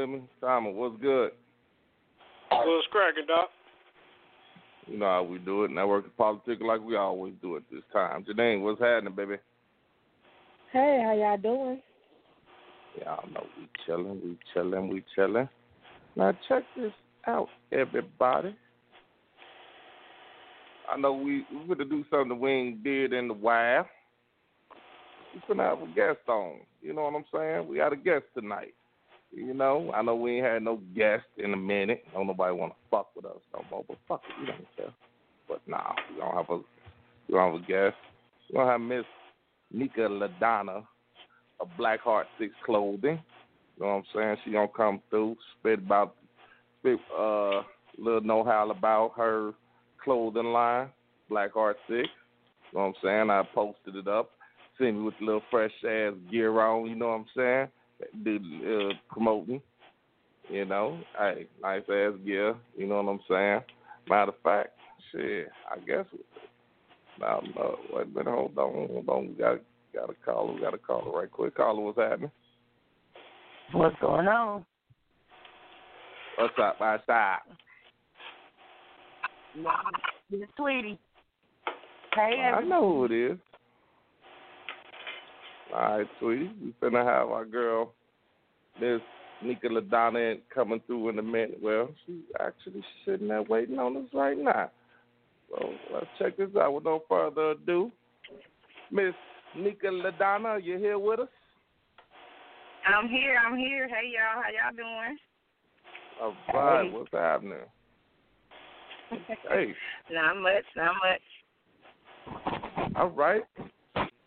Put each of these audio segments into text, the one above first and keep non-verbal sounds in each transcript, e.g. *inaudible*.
Time with me. Simon, what's good? What's cracking, Doc? You know how we do it. Network politics like we always do it this time. Janine, what's happening, baby? Hey, how y'all doing? Y'all know we chilling, we chilling, we chilling. Now check this out, everybody. I know we we're gonna do something we ain't did in the while. We're gonna have a guest on. You know what I'm saying? We got a guest tonight. You know, I know we ain't had no guest in a minute. Don't nobody want to fuck with us no more, but fuck it, we don't care. But nah, we don't have a we don't have a guest. We don't have Miss Nika Ladonna of Black Heart Six Clothing. You know what I'm saying? She gonna come through, spit about spit uh little know how about her clothing line, Black Heart Six. You know what I'm saying? I posted it up. See me with a little fresh ass gear on, you know what I'm saying? Do uh, promoting. You know, hey, nice ass gear, you know what I'm saying? Matter of fact, shit, I guess now no, wait a minute, hold on, hold on. We got got a caller, we got a caller right quick. Caller, what's happening? What's going on? What's up, my side? Miss Sweetie. Hey, I know who it is. All right, sweetie. We finna have our girl, Miss Nika Ladonna, coming through in a minute. Well, she's actually sitting there waiting on us right now. So let's check this out with no further ado. Miss Nika Ladonna, you here with us? I'm here. I'm here. Hey y'all, how y'all doing? All right, Hey. what's happening? *laughs* Hey, Not much. Not much. all right.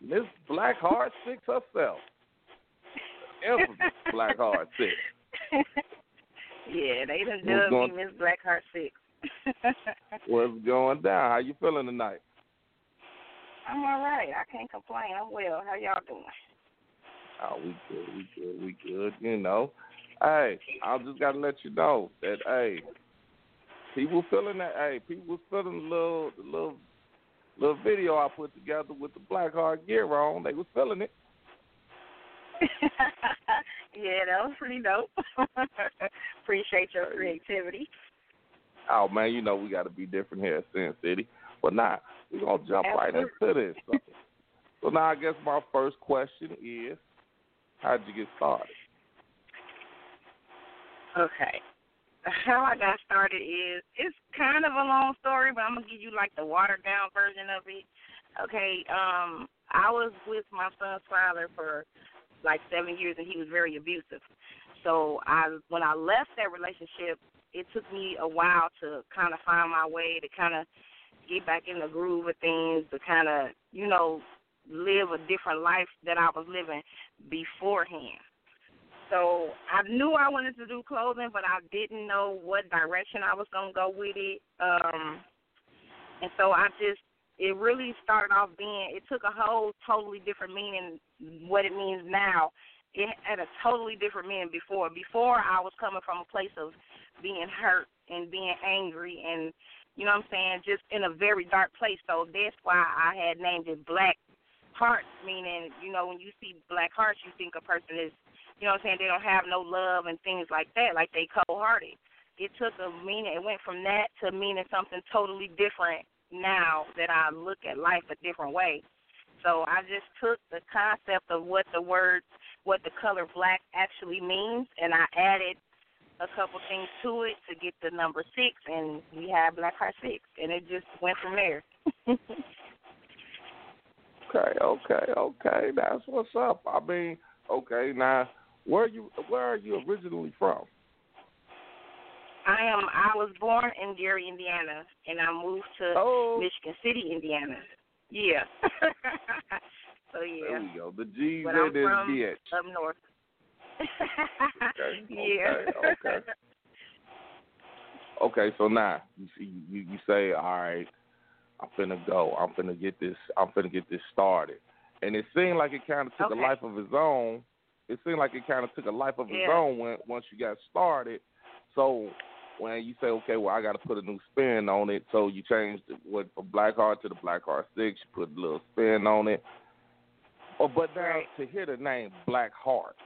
Miss Black Heart Six herself. Infamous Black Heart Six. yeah, they done dubbed me going- Miss Blackheart Six. *laughs* What's going down? How you feeling tonight? I'm all right. I can't complain. I'm well. How y'all doing? Oh, we good, we good, we good. You know, hey, I just gotta let you know that hey, people feeling that. Hey, people feeling a little, the little, little video I put together with the Black Heart gear on. They was feeling it. *laughs* yeah, that was pretty dope. *laughs* Appreciate your creativity. Oh man, you know we got to be different here at Sin City. But now we're gonna jump right into this. So, so now I guess my first question is, how'd you get started? Okay. How I got started is it's kind of a long story, but I'm gonna give you like the watered down version of it. Okay, um, I was with my son's father for like seven years, and he was very abusive. So I, when I left that relationship, it took me a while to kind of find my way, to kind of get back in the groove of things, to kind of, you know, live a different life that I was living beforehand. So I knew I wanted to do clothing, but I didn't know what direction I was gonna go with it. Um, and so I just it really started off being it took a whole totally different meaning what it means now. It had a totally different meaning before. Before I was coming from a place of being hurt and being angry and you know what I'm saying, just in a very dark place. So that's why I had named it Black Hearts, meaning, you know, when you see black hearts you think a person is you know what I'm saying, they don't have no love and things like that, like they cold hearted. It took a meaning it went from that to meaning something totally different now that I look at life a different way. So I just took the concept of what the word what the color black actually means and I added a couple things to it to get the number six and we had Black Heart Six and it just went from there. *laughs* Okay, okay, okay. That's what's up. I mean, okay, now where are you where are you originally from? I am I was born in Gary, Indiana and I moved to Oh, Michigan City, Indiana. Yeah. *laughs* so yeah. there we go. The G's but in I'm from bitch. up north. Okay, *laughs* yeah. okay, okay. Okay, so now you see you, you say, all right, I'm finna go. I'm finna get this. I'm finna get this started. And it seemed like it kind of took Okay. a life of its own. It seemed like it kind of took a life of its Yeah. own when once you got started. So when you say, okay, well, I got to put a new spin on it, so you changed what from Black Heart to the Black Heart Six. You put a little spin on it. Oh, but now Right. to hear the name Black Heart,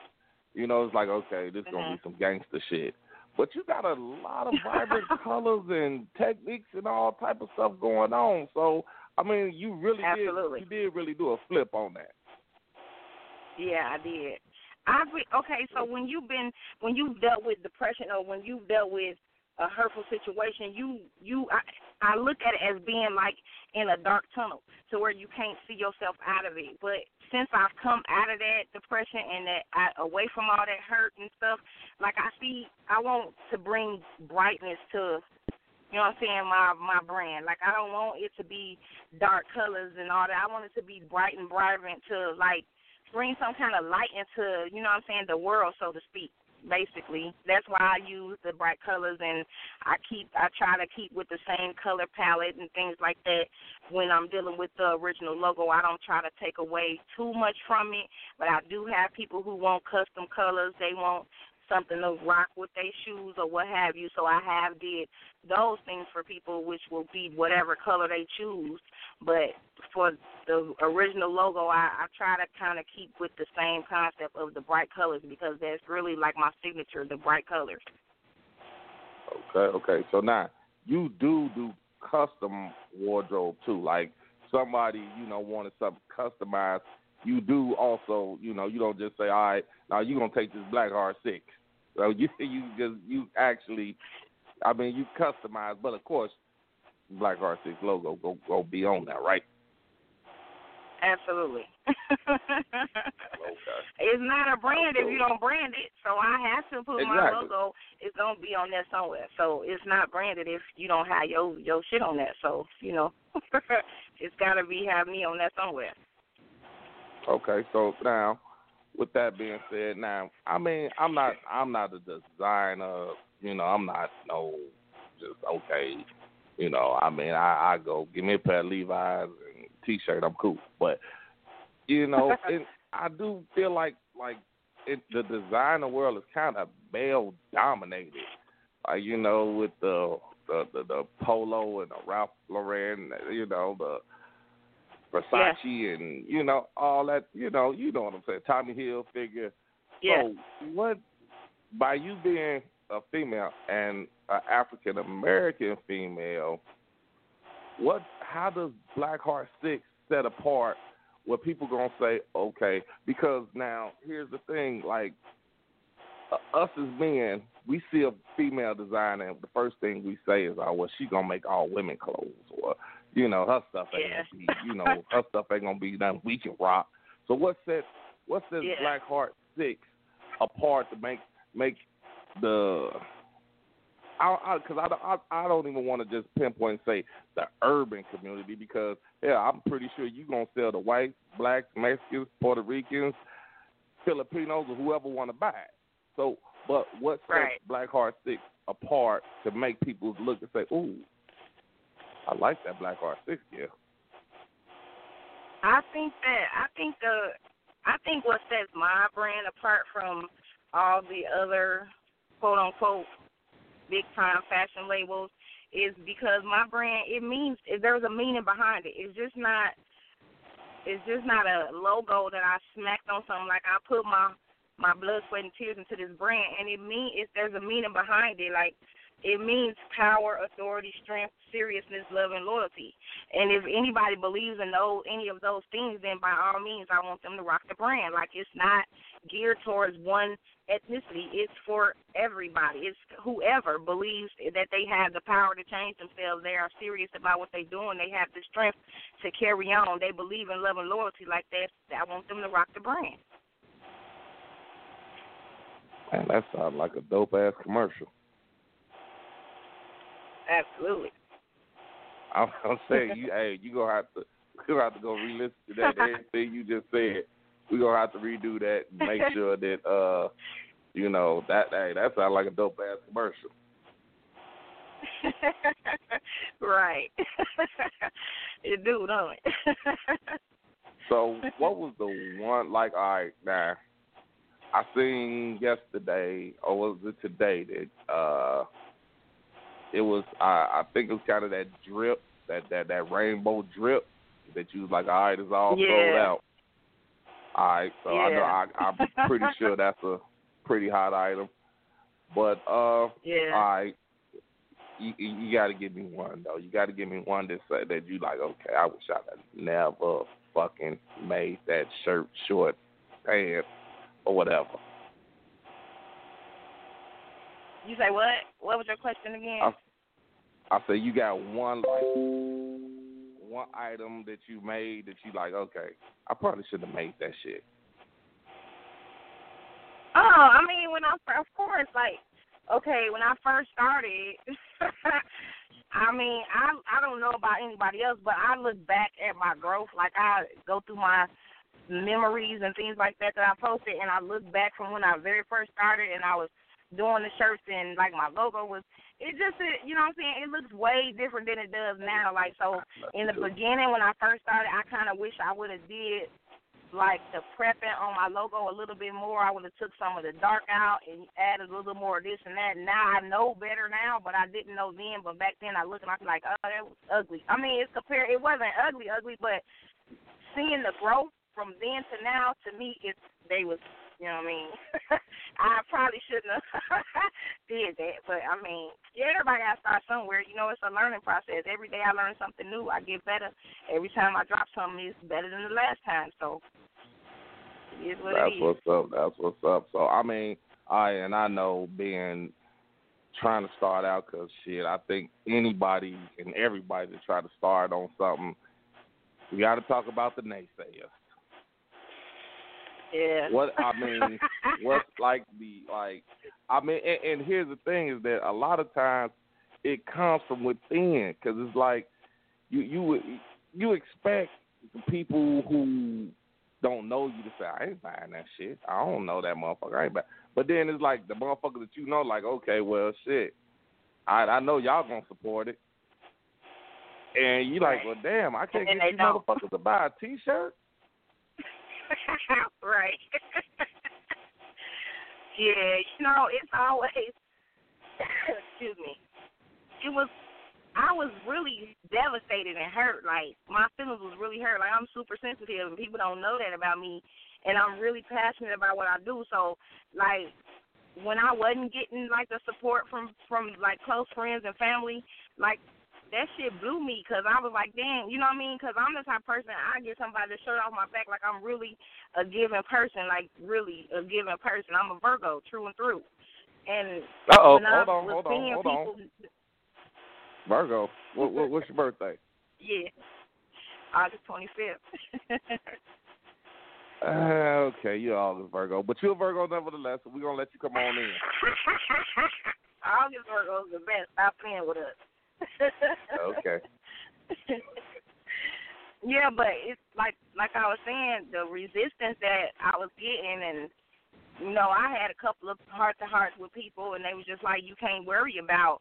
you know, it's like okay, this gonna Mhm. be some gangster shit. But you got a lot of vibrant *laughs* colors and techniques and all type of stuff going on. So I mean, you really Absolutely. did you did really do a flip on that. Yeah, I did. I re- okay. So when you've been when you've dealt with depression or when you've dealt with a hurtful situation, you you I, I look at it as being like in a dark tunnel to where you can't see yourself out of it. But since I've come out of that depression and that I, away from all that hurt and stuff, like I see, I want to bring brightness to you know what I'm saying, my my brand. Like I don't want it to be dark colors and all that. I want it to be bright and vibrant to like bring some kind of light into, you know what I'm saying, the world so to speak. Basically. That's why I use the bright colors and I keep I try to keep with the same color palette and things like that when I'm dealing with the original logo. I don't try to take away too much from it, but I do have people who want custom colors. They want something to rock with their shoes or what have you. So I have did those things for people, which will be whatever color they choose. But for the original logo, I, I try to kind of keep with the same concept of the bright colors because that's really like my signature, the bright colors. Okay, okay. So now you do do custom wardrobe too. Like somebody, you know, wanted something customized. You do also, you know, you don't just say, all right, now you're gonna take this Black Heart Six. So *laughs* you you just you actually, I mean, you customize, but of course, Black Heart Six logo go go be on that, right? Absolutely. Okay. *laughs* It's not a brand if you don't brand it. So I have to put my Exactly. logo. It's gonna be on there somewhere. So it's not branded if you don't have your your shit on that. So you know, *laughs* it's gotta be have me on that somewhere. Okay, so now with that being said, now I mean I'm not I'm not a designer, you know, I'm not no just okay, you know, I mean I, I go give me a pair of Levi's and t shirt, I'm cool. But you know, *laughs* it, I do feel like like it, the designer world is kind of male dominated. Like you know, with the the, the the polo and the Ralph Lauren, you know the Versace and you know all that. You know, you know what I'm saying. Tommy Hilfiger. Yeah. So what? By you being a female and an African American female, what? How does Black Heart Six set apart? Where people gonna say, okay, because now here's the thing, like uh, us as men, we see a female designer, and the first thing we say is, "Oh, well, she gonna make all women clothes," or you know, her stuff ain't Yeah. gonna be, you know, *laughs* her stuff ain't gonna be nothing we can rock. So what sets what sets Yeah. Black Heart Six apart to make make the I because I, I, I I don't even want to just pinpoint and say the urban community because yeah I'm pretty sure you're gonna sell the whites, blacks, Mexicans, Puerto Ricans, Filipinos, or whoever want to buy it. So, but what sets Right. Black Heart Six apart to make people look and say, "Ooh, I like that Black Heart Six gear." I think that I think the I think what sets my brand apart from all the other quote unquote big time fashion labels is because my brand it means there's a meaning behind it. It's just not it's just not a logo that I smacked on something like I put my my blood, sweat and tears into this brand and it mean it's there's a meaning behind it. Like it means power, authority, strength, seriousness, love, and loyalty. And if anybody believes in those any of those things, then by all means, I want them to rock the brand. Like it's not geared towards one ethnicity; it's for everybody. It's whoever believes that they have the power to change themselves. They are serious about what they're doing. They have the strength to carry on. They believe in love and loyalty like that. I want them to rock the brand. Man, that sounds like a dope ass commercial. Absolutely. I'm, I'm saying you, hey, you gonna have to, *laughs* you gonna have to go re-listen to that everything *laughs* you just said. We gonna have to redo that and make *laughs* sure that, uh, you know, that hey, that sounds like a dope ass commercial. right. it do, don't it? So, what was the one like? All right, now I seen yesterday, or was it today that uh, it was? I I think it was kind of that drip, that that that rainbow drip that you was like, all right, it's all sold out. All right, so I know I, I'm pretty *laughs* sure that's a pretty hot item. But uh, Yeah. all right, you, you you got to give me one though. You got to give me one that say that you like. Okay, I wish I had never fucking made that shirt, short, pants, or whatever. You say what? What was your question again? I, I say you got one like one item that you made that you like. Okay, I probably should have made that shit. Oh, I mean, when I of course, like, okay, when I first started, *laughs* I mean, I I don't know about anybody else, but I look back at my growth. Like I go through my memories and things like that that I posted, and I look back from when I very first started, and I was doing the shirts, and like my logo was. It just, it, you know what I'm saying? It looks way different than it does now. Like so, in the beginning when I first started, I kind of wish I would have did like the prepping on my logo a little bit more. I would have took some of the dark out and added a little more of this and that. Now I know better now, but I didn't know then. But back then I looked and I was like, oh, that was ugly. I mean, it's compared. It wasn't ugly, ugly, but seeing the growth from then to now, to me, it's they was. You know what I mean? *laughs* I probably shouldn't have *laughs* did that, but I mean, yeah, everybody got to start somewhere. You know, it's a learning process. Every day I learn something new. I get better. Every time I drop something, it's better than the last time. So it is what That's it is. what's up. That's what's up. So I mean, I and I know being trying to start out because shit, I think anybody and everybody that try to start on something, we got to talk about the naysayers. Yeah. What I *laughs* mean, what's like the like? I mean, and, and here's the thing: is that a lot of times it comes from within because it's like you you you expect the people who don't know you to say, "I ain't buying that shit. I don't know that motherfucker. I ain't buy." But then it's like the motherfucker that you know, like, okay, well, shit, I I know y'all gonna support it, and you like, well, damn, I can't get you don't. motherfuckers to buy a T-shirt. *laughs* right. *laughs* yeah, you know, it's always *laughs* excuse me. It was I was really devastated and hurt. Like my feelings was really hurt. Like I'm super sensitive and people don't know that about me and I'm really passionate about what I do. So like when I wasn't getting like the support from from like close friends and family, like that shit blew me because I was like, damn, you know what I mean? Because I'm the type of person I get somebody to shirt off my back like I'm really a giving person, like really a giving person. I'm a Virgo, true and through. And Uh oh, hold on, hold on, hold people, on. Virgo, what, what, what's your birthday? Yeah, August 25th. Uh, *laughs* okay, you're August Virgo, but you're a Virgo nevertheless. So we're gonna let you come on in. *laughs* August Virgo's the best. Stop playing with us. Okay. *laughs* yeah, but it's like like I was saying, the resistance that I was getting, and you know, I had a couple of heart to hearts with people, and they was just like, you can't worry about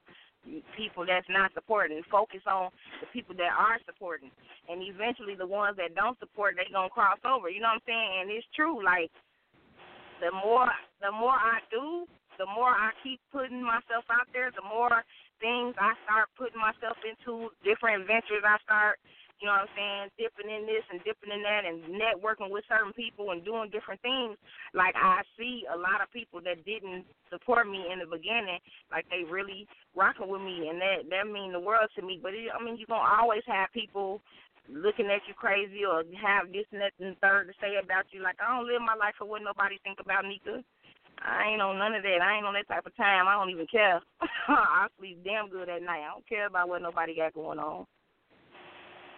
people that's not supporting. Focus on the people that are supporting, and eventually the ones that don't support, they gonna cross over. You know what I'm saying? And it's true. Like the more the more I do, the more I keep putting myself out there, the more things I start putting myself into, different ventures I start, you know what I'm saying, dipping in this and dipping in that and networking with certain people and doing different things. Like I see a lot of people that didn't support me in the beginning, like they really rocking with me and that that mean the world to me. But it, I mean you're gonna always have people looking at you crazy or have this and that and third to say about you. Like I don't live my life for what nobody think about Nika. I ain't on none of that. I ain't on that type of time. I don't even care. *laughs* I sleep damn good at night. I don't care about what nobody got going on.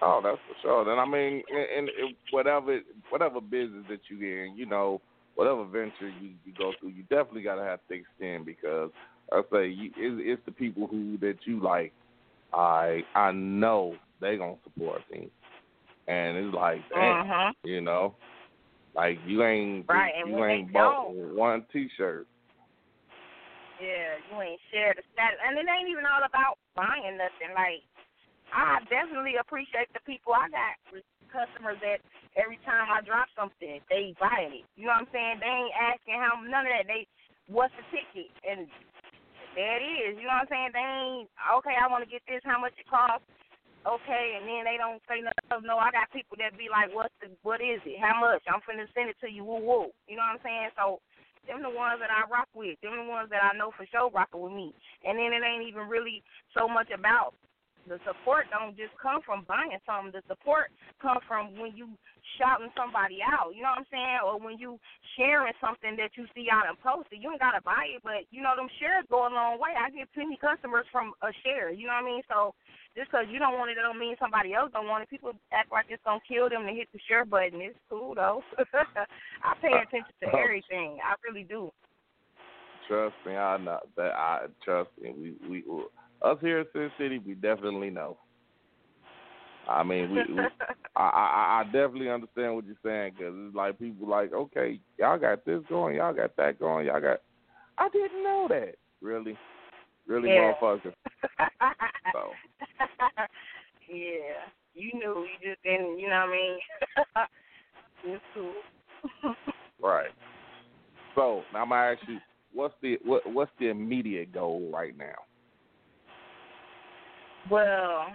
Oh, that's for sure. Then I mean, and, and whatever whatever business that you're in, you know, whatever venture you, you go through, you definitely gotta have thick skin because I say you, it's, it's the people who that you like. I I know they gonna support me, and it's like, damn, Mhm. you know, like you ain't Right, and you ain't bought don't- one T-shirt. Yeah, you ain't share the status, and it ain't even all about buying nothing. Like, I definitely appreciate the people I got customers that every time I drop something, they buying it. You know what I'm saying? They ain't asking how none of that. They what's the ticket and there it is. You know what I'm saying? They ain't okay. I want to get this. How much it costs? Okay, and then they don't say nothing. No, I got people that be like, what's the, what is it? How much? I'm finna send it to you. Woo woo. You know what I'm saying? So them the ones that I rock with. Them the ones that I know for sure rocking with me. And then it ain't even really so much about the support don't just come from buying something. The support comes from when you shouting somebody out. You know what I'm saying? Or when you sharing something that you see out and posted. You ain't gotta buy it, but you know them shares go a long way. I get plenty customers from a share. You know what I mean? So just because you don't want it, it don't mean somebody else don't want it. People act like it's gonna kill them to hit the share button. It's cool though. *laughs* I pay uh, attention to uh, everything. I really do. Trust me, I know that. I trust me. We we us here in Sin City, we definitely know. I mean, we, we *laughs* I, I I definitely understand what you're saying because it's like people like, okay, y'all got this going, y'all got that going, y'all got. I didn't know that. Really, really, yeah. motherfucker. *laughs* so. yeah, you knew. You just didn't. You know what I mean? *laughs* it's cool. *laughs* right. So now I'm gonna ask you, what's the what what's the immediate goal right now? Well,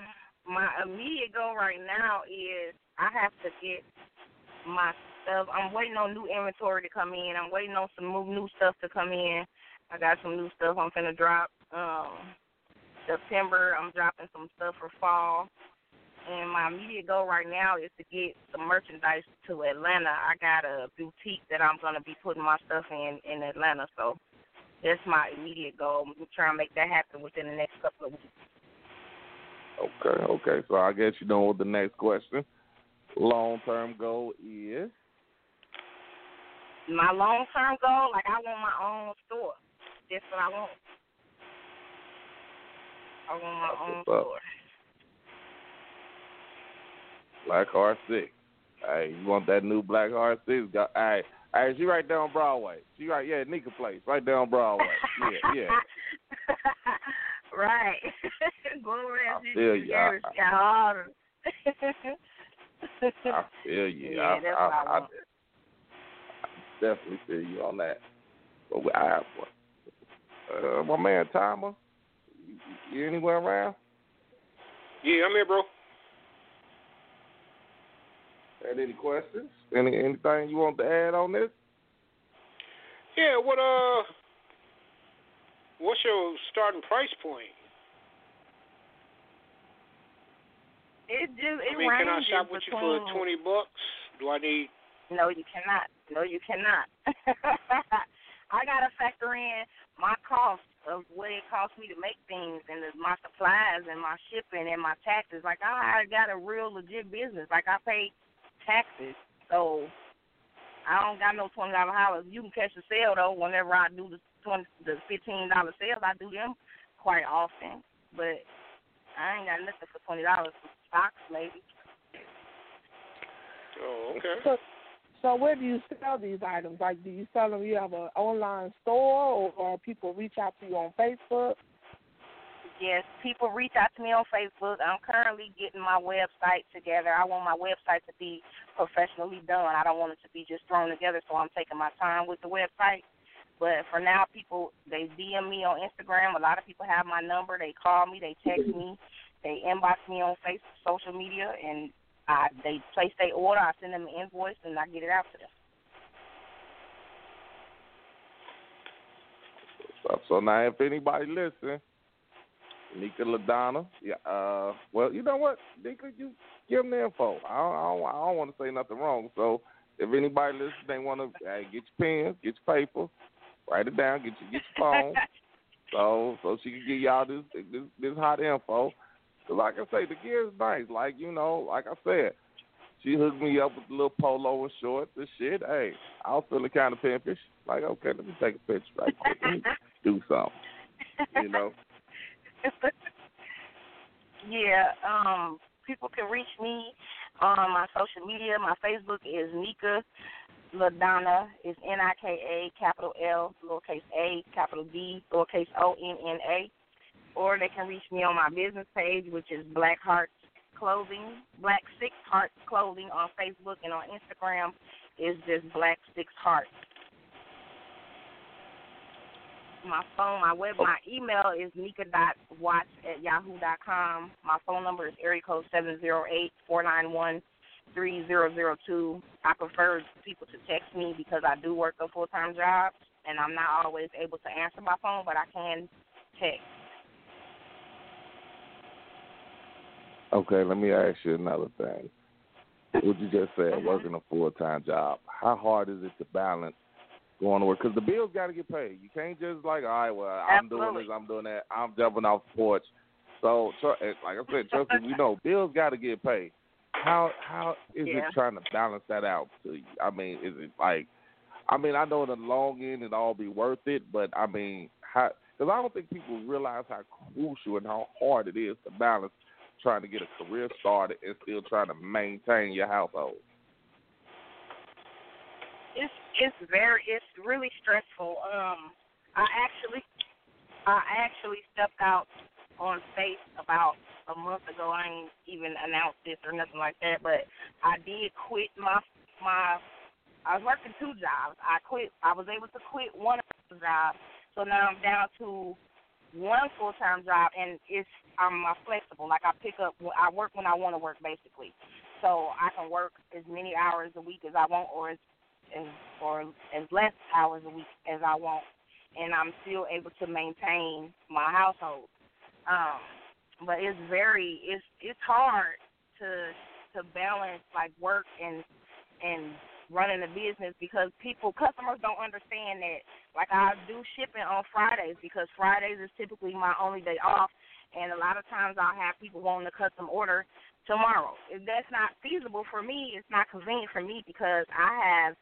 my immediate goal right now is I have to get my stuff. I'm waiting on new inventory to come in. I'm waiting on some new new stuff to come in. I got some new stuff I'm finna drop. Um, September I'm dropping some stuff for fall. And my immediate goal right now is to get some merchandise to Atlanta. I got a boutique that I'm gonna be putting my stuff in in Atlanta, so that's my immediate goal. I'm trying to make that happen within the next couple of weeks. Okay, okay. So I guess you know what the next question. Long term goal is my long term goal, like I want my own store. That's what I want. I want my That's own store. Black Heart Six. Hey, you want that new Black Heart Six? Got hey, hey, she right on Broadway. She right yeah, Nika Place, right on Broadway. Yeah, yeah. *laughs* right. Go over there I see feel you. I- harder. I *laughs* feel you. Yeah, I, that's I, what I I, want. I definitely feel you on that. But we, I have one. Uh, my man Timer, you, you anywhere around? Yeah, I'm here, bro. Had any questions? Any anything you want to add on this? Yeah, what uh, what's your starting price point? It just it I mean, can I shop with you for between- twenty bucks? Do I need? No, you cannot. No, you cannot. *laughs* I gotta factor in my cost of what it costs me to make things and the, my supplies and my shipping and my taxes. Like I got a real legit business. Like I pay taxes, so I don't got no twenty dollar hours. You can catch a sale though. Whenever I do the twenty, the fifteen dollar sales, I do them quite often. But I ain't got nothing for twenty dollars for stocks, maybe. Oh, okay. So, where do you sell these items? Like, do you sell them? You have an online store, or, or people reach out to you on Facebook? Yes, people reach out to me on Facebook. I'm currently getting my website together. I want my website to be professionally done. I don't want it to be just thrown together, so I'm taking my time with the website. But for now, people they DM me on Instagram. A lot of people have my number. They call me, they text me, they inbox me on Facebook, social media, and I they place their order. I send them an invoice, and I get it out to them. So, so now, if anybody listen, Nika Ladonna, yeah, uh, well, you know what, Nika, you give them the info. I don't, I don't, I don't want to say nothing wrong. So, if anybody listen, they want to hey, get your pen, get your paper, write it down, get your get your phone, *laughs* so so she can give y'all this this, this hot info. Cause like I say, the gear is nice. Like you know, like I said, she hooked me up with a little polo and shorts and shit. Hey, I was feeling kind of pimpish. Like, okay, let me take a picture right quick. Let me *laughs* do something. You know. *laughs* yeah, um, people can reach me on my social media. My Facebook is Nika Ladonna. It's N I K A capital L lowercase a capital D lowercase O N N A. Or they can reach me on my business page, which is Black Hearts Clothing, Black Six Hearts Clothing on Facebook, and on Instagram is just Black Six Hearts. my phone, my web, my email is nika dot watch at yahoo dot com. My phone number is area code seven zero eight four nine one three zero zero two. I prefer people to text me because I do work a full time job and I'm not always able to answer my phone, but I can text. Okay, let me ask you another thing. What you just said, Mhm. working a full time job. How hard is it to balance going to work? Because the bills got to get paid. You can't just like, all right, well, I'm doing this, I'm doing that, I'm jumping off the porch. So, eh, like I said, trust me, we know bills got to get paid. How how is Yeah. it trying to balance that out to you? I mean, is it like, I mean, I know in the long end it all be worth it, but I mean, how? Because I don't think people realize how crucial and how hard it is to balance trying to get a career started and still trying to maintain your household. It's it's very it's really stressful. Um, I actually I actually stepped out on faith about a month ago. I ain't even announced this or nothing like that, but I did quit my my. I was working two jobs. I quit. I was able to quit one of the jobs, so now I'm down to one full time job, and it's I'm uh, flexible. Like I pick up, I work when I want to work, basically. So I can work as many hours a week as I want, or as as or as less hours a week as I want, and I'm still able to maintain my household. Um, but it's very it's it's hard to to balance like work and and running a business because people customers don't understand that like I do shipping on Fridays because Fridays is typically my only day off and a lot of times I'll have people wanting a custom order tomorrow. If that's not feasible for me, it's not convenient for me because I have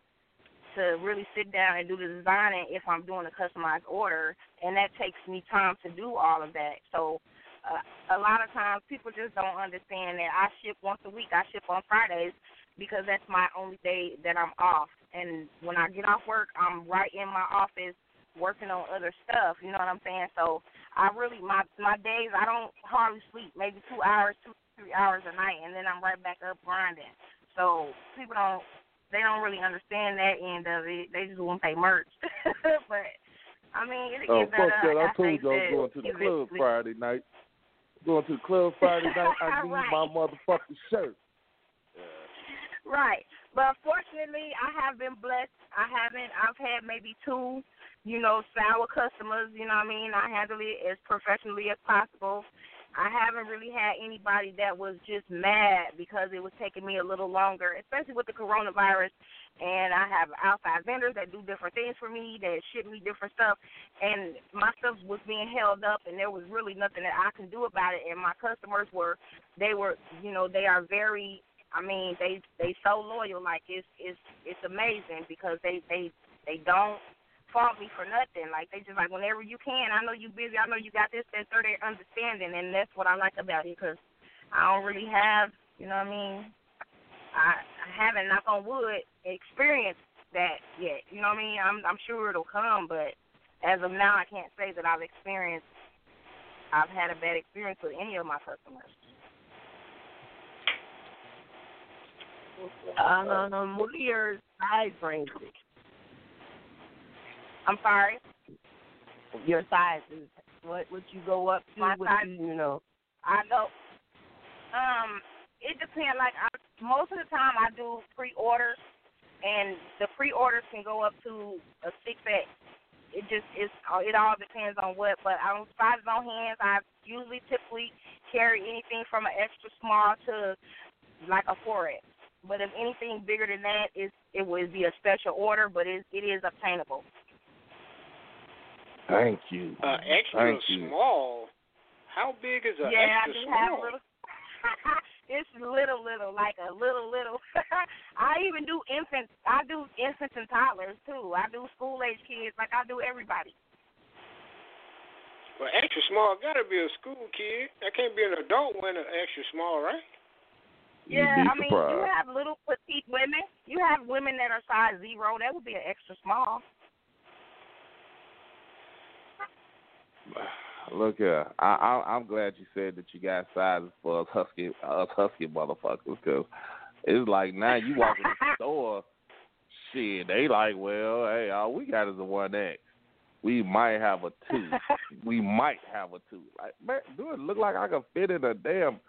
to really sit down and do the designing if I'm doing a customized order, and that takes me time to do all of that. So, uh, a lot of times people just don't understand that I ship once a week. I ship on Fridays because that's my only day that I'm off. And when I get off work, I'm right in my office working on other stuff. You know what I'm saying? So I really my my days I don't hardly sleep, maybe two hours, two three hours a night, and then I'm right back up grinding. So people don't they don't really understand that end of it. They just want to pay merch. *laughs* but I mean, it Oh, fuck that. I like told you I was going to the club. Friday night. Going to the club Friday *laughs* night. I need Right. my motherfucking shirt. Right. But fortunately, I have been blessed. I haven't. I've had maybe two, you know, sour customers. You know what I mean? I handle it as professionally as possible. I haven't really had anybody that was just mad because it was taking me a little longer, especially with the coronavirus. And I have outside vendors that do different things for me, that ship me different stuff. And my stuff was being held up, and there was really nothing that I can do about it. And my customers were, they were, you know, they are very I mean, they they so loyal. Like it's it's it's amazing because they they they don't fault me for nothing. Like they just like whenever you can. I know you busy. I know you got this, that, third, understanding, and that's what I like about it because I don't really have, you know what I mean. I, I haven't, knock on wood, experienced that yet. You know what I mean. I'm I'm sure it'll come, but as of now, I can't say that I've experienced. I've had a bad experience with any of my customers. Um, what are your size ranges? I'm sorry. Your sizes. What would you go up to? My what size- you, you know? I go. Um, it depends. Like I, most of the time, I do pre-orders, and the pre-orders can go up to a six X. It just it's it all depends on what. But on sizes on hands, I usually typically carry anything from an extra small to like a four X. But if anything bigger than that, is it would be a special order, but it it is obtainable. Thank you. Uh, extra Thank you. small. How big is a yeah, I extra do small? have little. *laughs* it's little, little, like a little, little. *laughs* I even do infants. I do infants and toddlers too. I do school age kids, like I do everybody. Well, extra small got to be a school kid. That can't be an adult when an extra small, right? Yeah, I mean, you have little petite women. You have women that are size zero. That would be an extra small. *sighs* Look here, I, I I'm glad you said that you got sizes for us husky us husky motherfuckers because it's like now you walk in the *laughs* store, shit, they like, well, hey, all we got is a one X. we might have a two. *laughs* we might have a two. Like, man, do it look like I could fit in a damn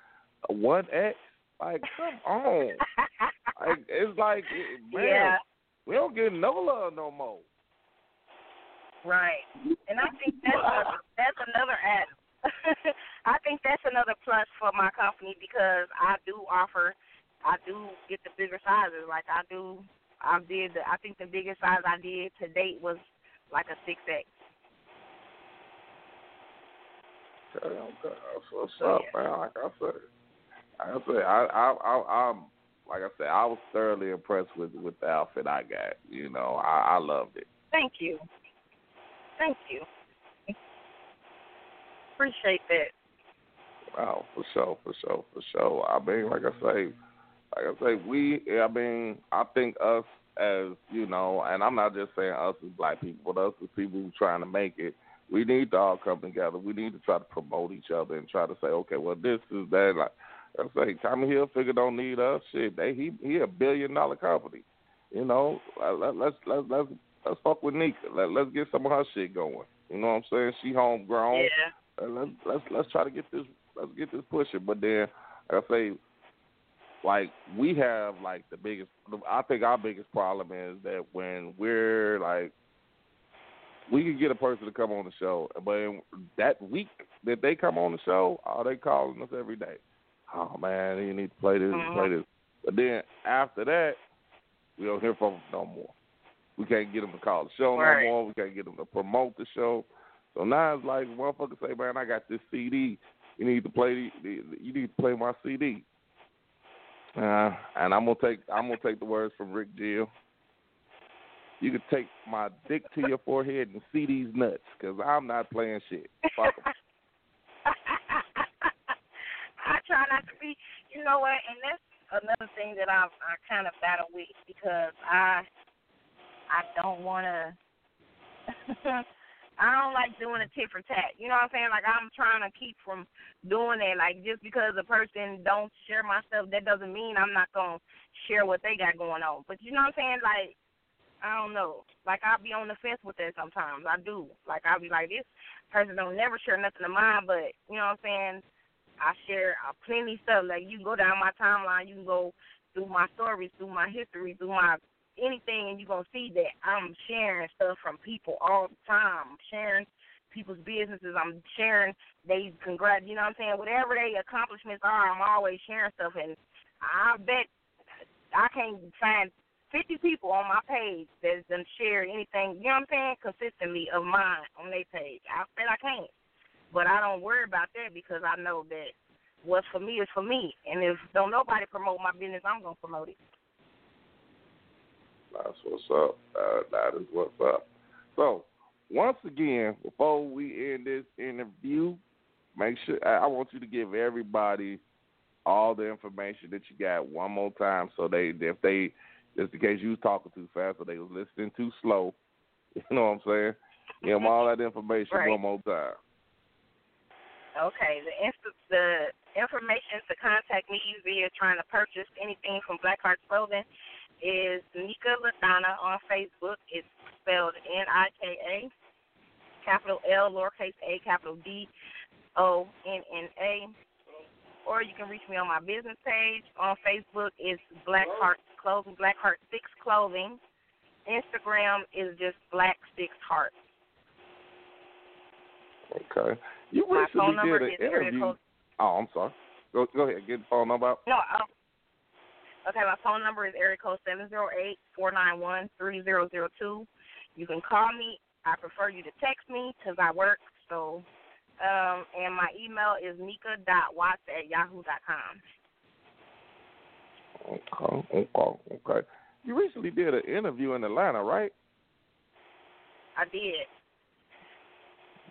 one X? Like, come on. like, it's like, *laughs* man, Yeah. we don't get no love no more. Right. And I think that's a, that's another ad. *laughs* I think that's another plus for my company because I do offer, I do get the bigger sizes. Like I do, I did. The, I think the biggest size I did to date was like a six X. Okay, okay, that's what's up, man. Like I said, I said, I, I, I, I'm, like I said, I was thoroughly impressed with with the outfit I got. You know, I, I loved it. Thank you. Thank you. Appreciate that. Wow, for sure, for sure, for sure. I mean, like I say, like I say, we. I mean, I think us as you know, and I'm not just saying us as black people, but us as people who trying to make it. We need to all come together. We need to try to promote each other and try to say, okay, well, this is that. Like I say, Tommy Hilfiger don't need us. Shit, they he he a billion dollar company. You know, let, let's let's let's let's fuck with Nika. Let, let's get some of her shit going. You know what I'm saying? She homegrown. Yeah. Let's let's let's try to get this let's get this pushing. But then like I say, like we have like the biggest. I think our biggest problem is that when we're like, we can get a person to come on the show, but in that week that they come on the show, oh, they calling us every day. Oh man, you need to play this, Mhm. play this. But then after that, we don't hear from them no more. We can't get them to call the show Right. no more. We can't get them to promote the show. So now it's like motherfuckers say, man, I got this CD. You need to play. The, you need to play my CD. Uh, and I'm gonna take I'm gonna take the words from Rick Jill. You can take my dick to your forehead and see these nuts, cause I'm not playing shit. Fuck 'em. *laughs* I try not to be. You know what? And that's another thing that I I kind of battle with because I I don't want to. *laughs* I don't like doing a tit for tat. You know what I'm saying? Like I'm trying to keep from doing that. Like just because a person don't share my stuff, that doesn't mean I'm not gonna share what they got going on. But you know what I'm saying? Like I don't know. Like I'll be on the fence with that sometimes. I do. Like I'll be like this person don't never share nothing of mine, but you know what I'm saying? I share uh, plenty stuff. Like you go down my timeline, you can go through my stories, through my history, through my anything, and you're gonna see that I'm sharing stuff from people all the time. I'm sharing people's businesses. I'm sharing they congrat. You know what I'm saying? Whatever they accomplishments are, I'm always sharing stuff, and I bet I can't find 50 people on my page that's done shared anything. You know what I'm saying? Consistently of mine on their page. I bet I can't. But I don't worry about that because I know that what's for me is for me. And if don't nobody promote my business, I'm gonna promote it. That's what's up. Uh, that is what's up. So, once again, before we end this interview, make sure I I want you to give everybody all the information that you got one more time, so they if they just in case you was talking too fast or they was listening too slow, *laughs* you know what I'm saying? Give them all *laughs* that information Right. one more time. Okay, the inst- the information to contact me via trying to purchase anything from Black Heart Clothing is Nika LaDonna on Facebook. It's spelled N I K A, capital L, lowercase a, capital D O N N A. Or you can reach me on my business page on Facebook. It's Black Heart Clothing, Black Heart Six Clothing. Instagram is just Black Six Heart. Okay. You My recently did an interview. Oh, I'm sorry. Go go ahead. Get the phone number out. No, um, okay, my phone number is area code seven zero eight four nine one three zero zero two. You can call me. I prefer you to text me 'cause I work. So, um, and my email is nika.watts at yahoo dot com. Okay. Okay. Okay. You recently did an interview in Atlanta, right? I did.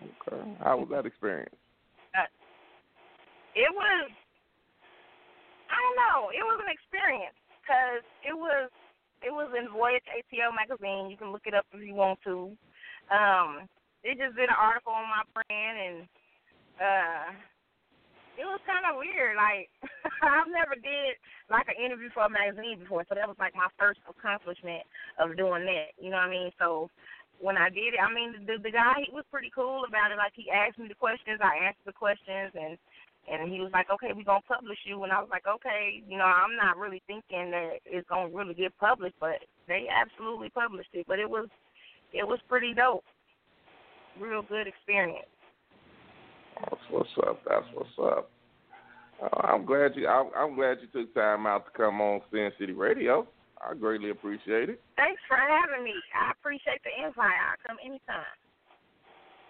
Okay. How was that experience? It was, I don't know, it was an experience 'cause it was, it was in Voyage ATL magazine. You can look it up if you want to. Um, they just did an article on my brand and uh it was kind of weird. Like *laughs* I've never did like an interview for a magazine before, so that was like my first accomplishment of doing that. You know what I mean? So when I did it, I mean, the the guy he was pretty cool about it. Like he asked me the questions, I answered the questions, and and he was like, "Okay, we're gonna publish you." And I was like, "Okay, you know, I'm not really thinking that it's gonna really get published, but they absolutely published it. But it was it was pretty dope. Real good experience. That's what's up. That's what's up. Uh, I'm glad you. I'm, I'm glad you took time out to come on Sin City Radio. I greatly appreciate it. Thanks for having me. I appreciate the invite. I'll come anytime.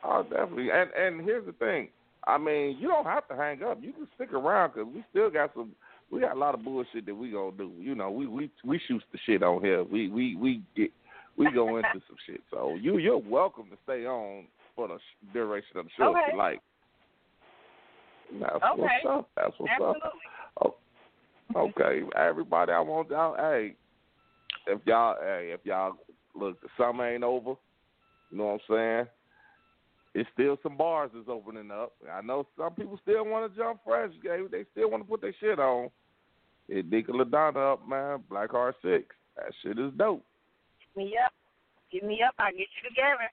Oh, definitely. And and here's the thing. I mean, you don't have to hang up. You can stick around because we still got some. We got a lot of bullshit that we gonna do. You know, we we we shoot the shit on here. We we we get we go *laughs* into some shit. So you you're welcome to stay on for the duration of the show okay. if you like. That's okay. what's up. That's what's Absolutely. up. Oh, okay, everybody. I want y'all. Hey, if y'all, hey, if y'all look, the summer ain't over. You know what I'm saying? It's still some bars that's opening up. I know some people still want to jump fresh. They, still want to put their shit on. Hit Dick LaDonna up, man. Black Heart Six. That shit is dope. Get me up. Get me up. I'll get you together.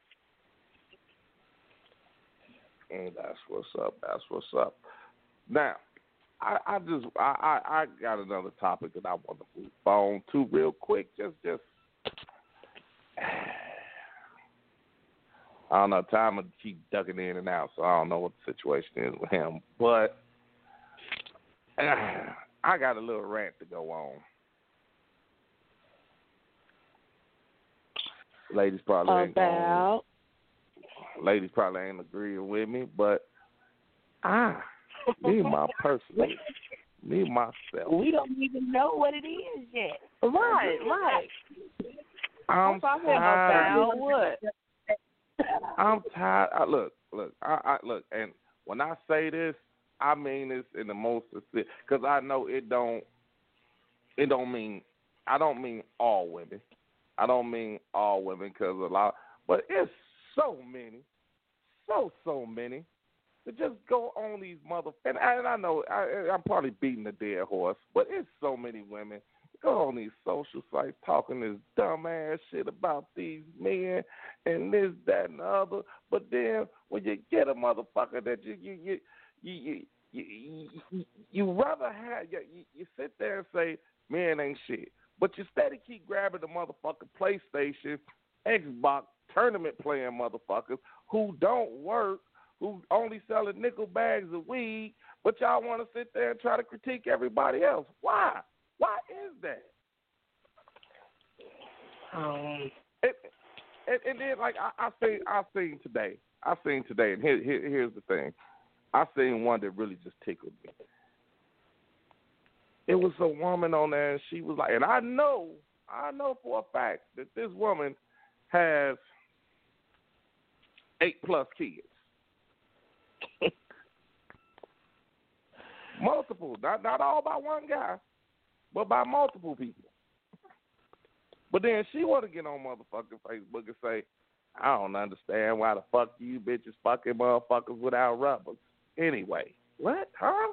And that's what's up. That's what's up. Now, I, I just I, I I got another topic that I want to move on to real quick. Just just I don't know. Time keep ducking in and out, so I don't know what the situation is with him. But *sighs* I got a little rant to go on. Ladies probably ain't gonna, About ladies probably ain't agreeing with me, but I, me my personal, me myself, We don't even know what it is yet. right, right. I'm tired. about what? I'm tired. I, look, look, I, I look, and when I say this, I mean this in the most because I know it don't, it don't mean, I don't mean all women. I don't mean all women because a lot, but it's so many, so so many to just go on these mother. And I, and I know I, I'm probably beating the dead horse, but it's so many women go on these social sites talking this dumb ass shit about these men and this, that, and the other. But then when you get a motherfucker that you you you you you you, you, you rather have you, you, sit there and say men ain't shit, but you steady keep grabbing the motherfucking PlayStation, Xbox tournament playing motherfuckers who don't work, who only selling nickel bags of weed, but y'all want to sit there and try to critique everybody else. Why? Why is that? Um, And, and, and then like I, I seen I seen today. I seen today, and here, here here's the thing. I seen one that really just tickled me. It was a woman on there, and she was like, and I know, I know for a fact that this woman has eight plus kids. Multiple, not not all by one guy, but by multiple people. But then she want to get on motherfucking Facebook and say, I don't understand why the fuck you bitches fucking motherfuckers without rubbers. Anyway, what, huh?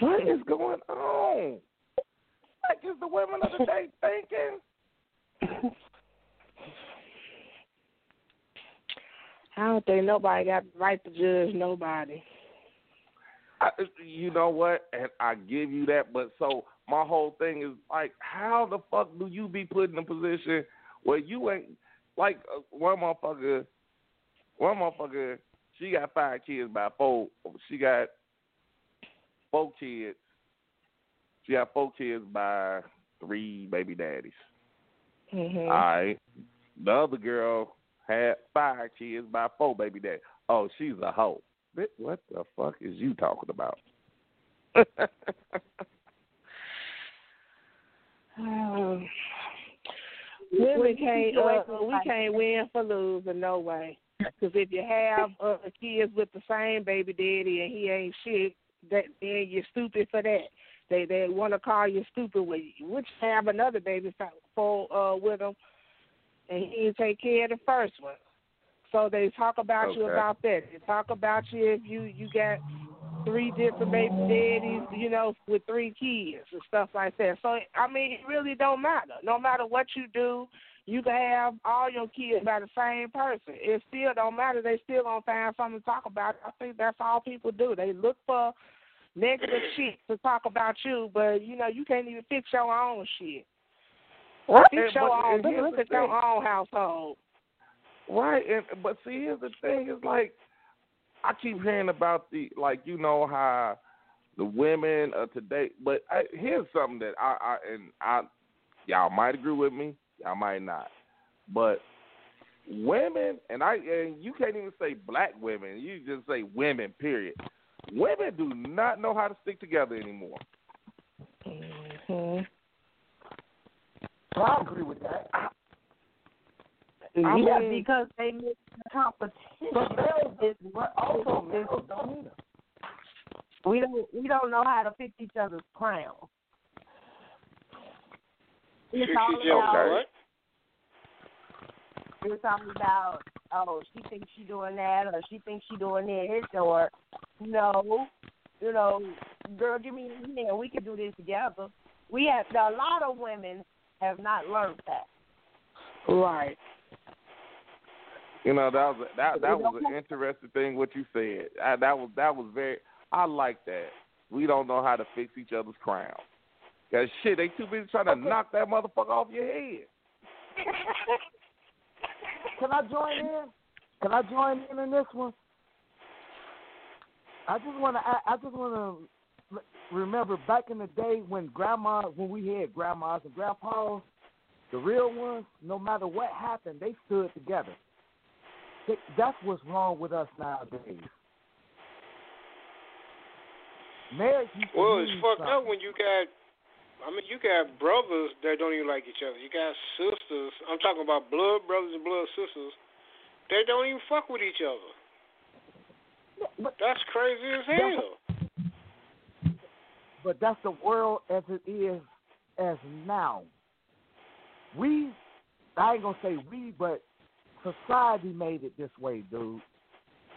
what is going on? What is the women of the day thinking? I don't think nobody got the right to judge nobody. I, you know what? And I give you that, but so my whole thing is like, how the fuck do you be put in a position where you ain't like uh, one motherfucker? One motherfucker, she got five kids by four. She got four kids. She got four kids by three baby daddies. Mm-hmm. All right. The other girl had five kids by four baby daddies. Oh, she's a hoe. Bitch, What the fuck is you talking about? *sighs* Um, women can't. Uh, we can't win for losing no way. Because if you have uh, kids with the same baby daddy and he ain't shit, that then you're stupid for that. They they want to call you stupid when you. Which have another baby for uh with him, and he didn't take care of the first one. So they talk about you about that. They talk about you if you you got three different baby daddies, you know, with three kids and stuff like that. So I mean, it really don't matter. No matter what you do, you can have all your kids by the same person. It still don't matter. They still gonna find something to talk about. I think that's all people do. They look for negative shit to talk about you, but you know you can't even fix your own shit. Right, Fix and, your but, own. Look at your own household. Right, and but see, here's the thing: is like I keep hearing about the like you know how the women of today. But I, here's something that I, I and I y'all might agree with me, y'all might not, but women and I and you can't even say black women. You just say women. Period. Women do not know how to stick together anymore. Mm-hmm. Hmm I agree with that. I yeah, mean- because they miss the competition. But males, It's- but also males don't either. we don't we don't know how to fix each other's crown. It's Fix all each about Okay. what? We're talking about, oh, she thinks she doing that or she thinks she doing this or no, you know, girl, give me your hand. We can do this together. We have now, a lot of women have not learned that. Right. You know that was a, that that was an interesting thing what you said. I, that was that was very. I like that. We don't know how to fix each other's crown. Cause shit, they too busy trying to knock that motherfucker off your head. *laughs* Can I join in? Can I join in in this one? I just want to. I just want to remember back in the day when grandma, when we had grandmas and grandpas, the real ones. No matter what happened, they stood together. That's what's wrong with us nowadays. Marriage Well, it's fucked up when you got. I mean, you got brothers that don't even like each other. You got sisters. I'm talking about blood brothers and blood sisters. They don't even fuck with each other. But, That's crazy as hell. But that's the world as it is as now. We, I ain't gonna say we, but society made it this way, dude.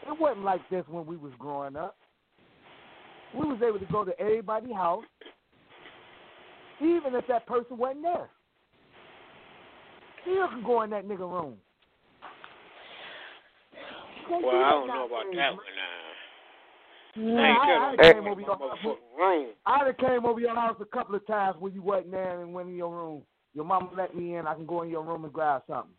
It wasn't like this when we was growing up. We was able to go to everybody's house, even if that person wasn't there. Still can go in that nigga room. Well, I don't know about that one now. Nah, I ain't I- I came over your- motherfucking *laughs* room. I done came over your house a couple of times when you wasn't there and went in your room. Your mama let me in. I can go in your room and grab something.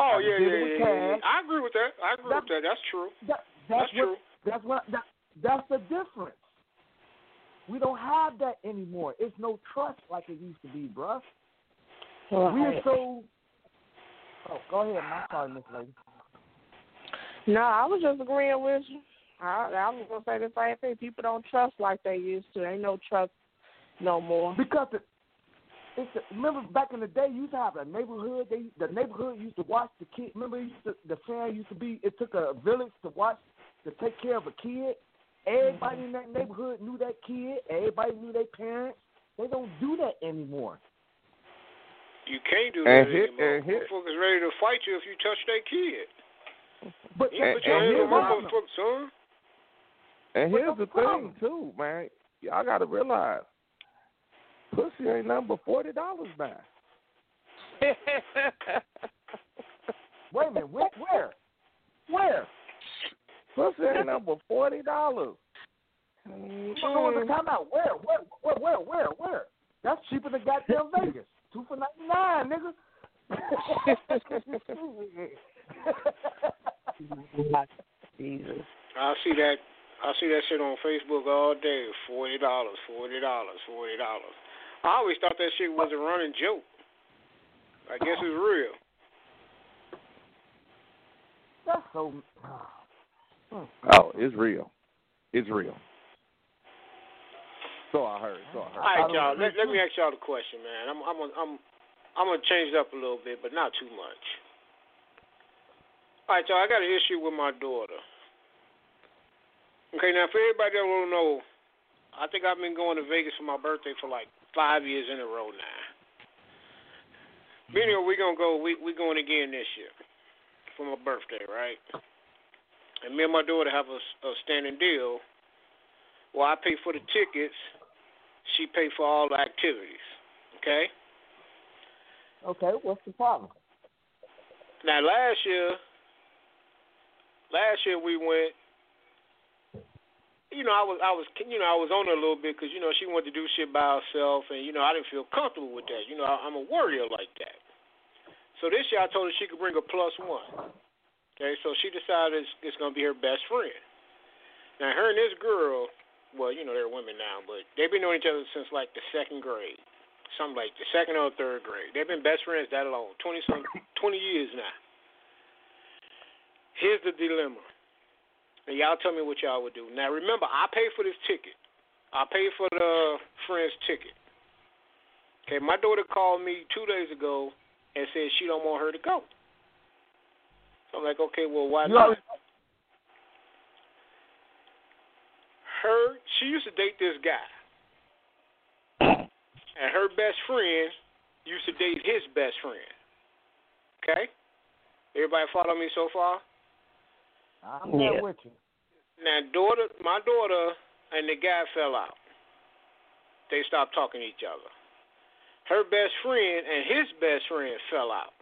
Oh I yeah, did yeah, yeah, yeah. I agree with that. I agree That- with that. That's true. That, That's that's what, true. That's what. That, that's the difference. We don't have that anymore. It's no trust like it used to be, bruh. We're so. Oh, go ahead. I'm sorry, Miss Lady. No, I was just agreeing with you. I, I was gonna say the same thing. People don't trust like they used to. Ain't no trust no more. Because it, it's a, remember back in the day, you used to have a neighborhood. They the neighborhood used to watch the kid. Remember, used to, the saying used to be, it took a village to watch to take care of a kid. Everybody in that neighborhood knew that kid. Everybody knew their parents. They don't do that anymore. You can't do And that here- anymore. and here- Motherfuckers ready to fight you if you touch that kid. But You And- put your and hands here's on my motherfucker, son. And here's the the thing too, man. Y'all got to realize, pussy ain't nothing but forty dollars now. *laughs* wait a minute, where? Where? where? Pussy ain't nothing but forty dollars. No, no, mm-hmm. time out. Where? Where? Where? Where? Where? Where? That's cheaper than goddamn Vegas. Two for ninety nine, nigga. *laughs* *laughs* Jesus. I see that. I see that shit on Facebook all day. Forty dollars, forty dollars, forty dollars. I always thought that shit was a running joke. I guess it's real. That's so. Oh, it's real. It's real. So I heard. So I All heard. All right, y'all. Let, let me ask y'all the question, man. I'm I'm I'm I'm gonna change it up a little bit, but not too much. All right, y'all. I got an issue with my daughter. Okay, now for everybody that don't know, I think I've been going to Vegas for my birthday for like five years in a row now. But anyway, mm-hmm. we're gonna go. We we going again this year for my birthday, right? And me and my daughter have a, a standing deal Well, I pay for the tickets. She pay for all the activities. Okay. Okay, what's the problem? Now last year, last year we went. You know, I was I was you know I was on her a little bit because you know she wanted to do shit by herself, and you know I didn't feel comfortable with that. You know, I'm a warrior like that. So this year I told her she could bring a plus one. Okay, so she decided it's, it's gonna be her best friend. Now her and this girl, well, you know they're women now, but they've been knowing each other since like the second grade something like the second or third grade. They've been best friends that long, twenty some, twenty years now. Here's the dilemma, and y'all tell me what y'all would do. Now remember, I paid for this ticket. I paid for the friend's ticket. Okay, my daughter called me two days ago and said she don't want her to go. So I'm like, okay, well, why not? Her, she used to date this guy *coughs* and her best friend used to date his best friend. Okay? Everybody follow me so far? I'm yeah. with you. Now, daughter, my daughter and the guy fell out. They stopped talking to each other. Her best friend and his best friend fell out.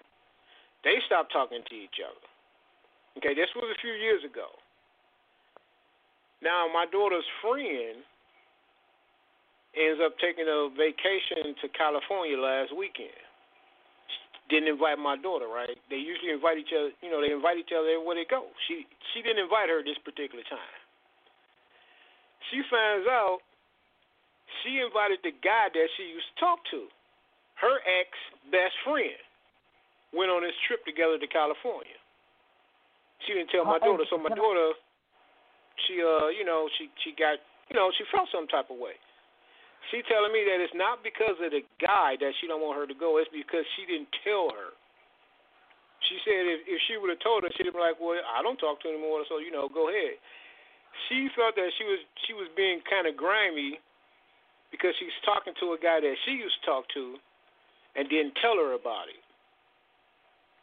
They stopped talking to each other. Okay, this was a few years ago. Now, my daughter's friend ends up taking a vacation to California last weekend. Didn't invite my daughter, right? They usually invite each other. You know, they invite each other everywhere they go. She she didn't invite her this particular time. She finds out she invited the guy that she used to talk to. Her ex best friend went on this trip together to California. She didn't tell my daughter, so my daughter, she uh, you know, she she got, you know, she felt some type of way. She telling me that it's not because of the guy that she don't want her to go. It's because she didn't tell her. She said if if she would have told her, she'd have been like, "Well, I don't talk to him anymore, so you know, go ahead." She felt that she was she was being kind of grimy because she's talking to a guy that she used to talk to, and didn't tell her about it.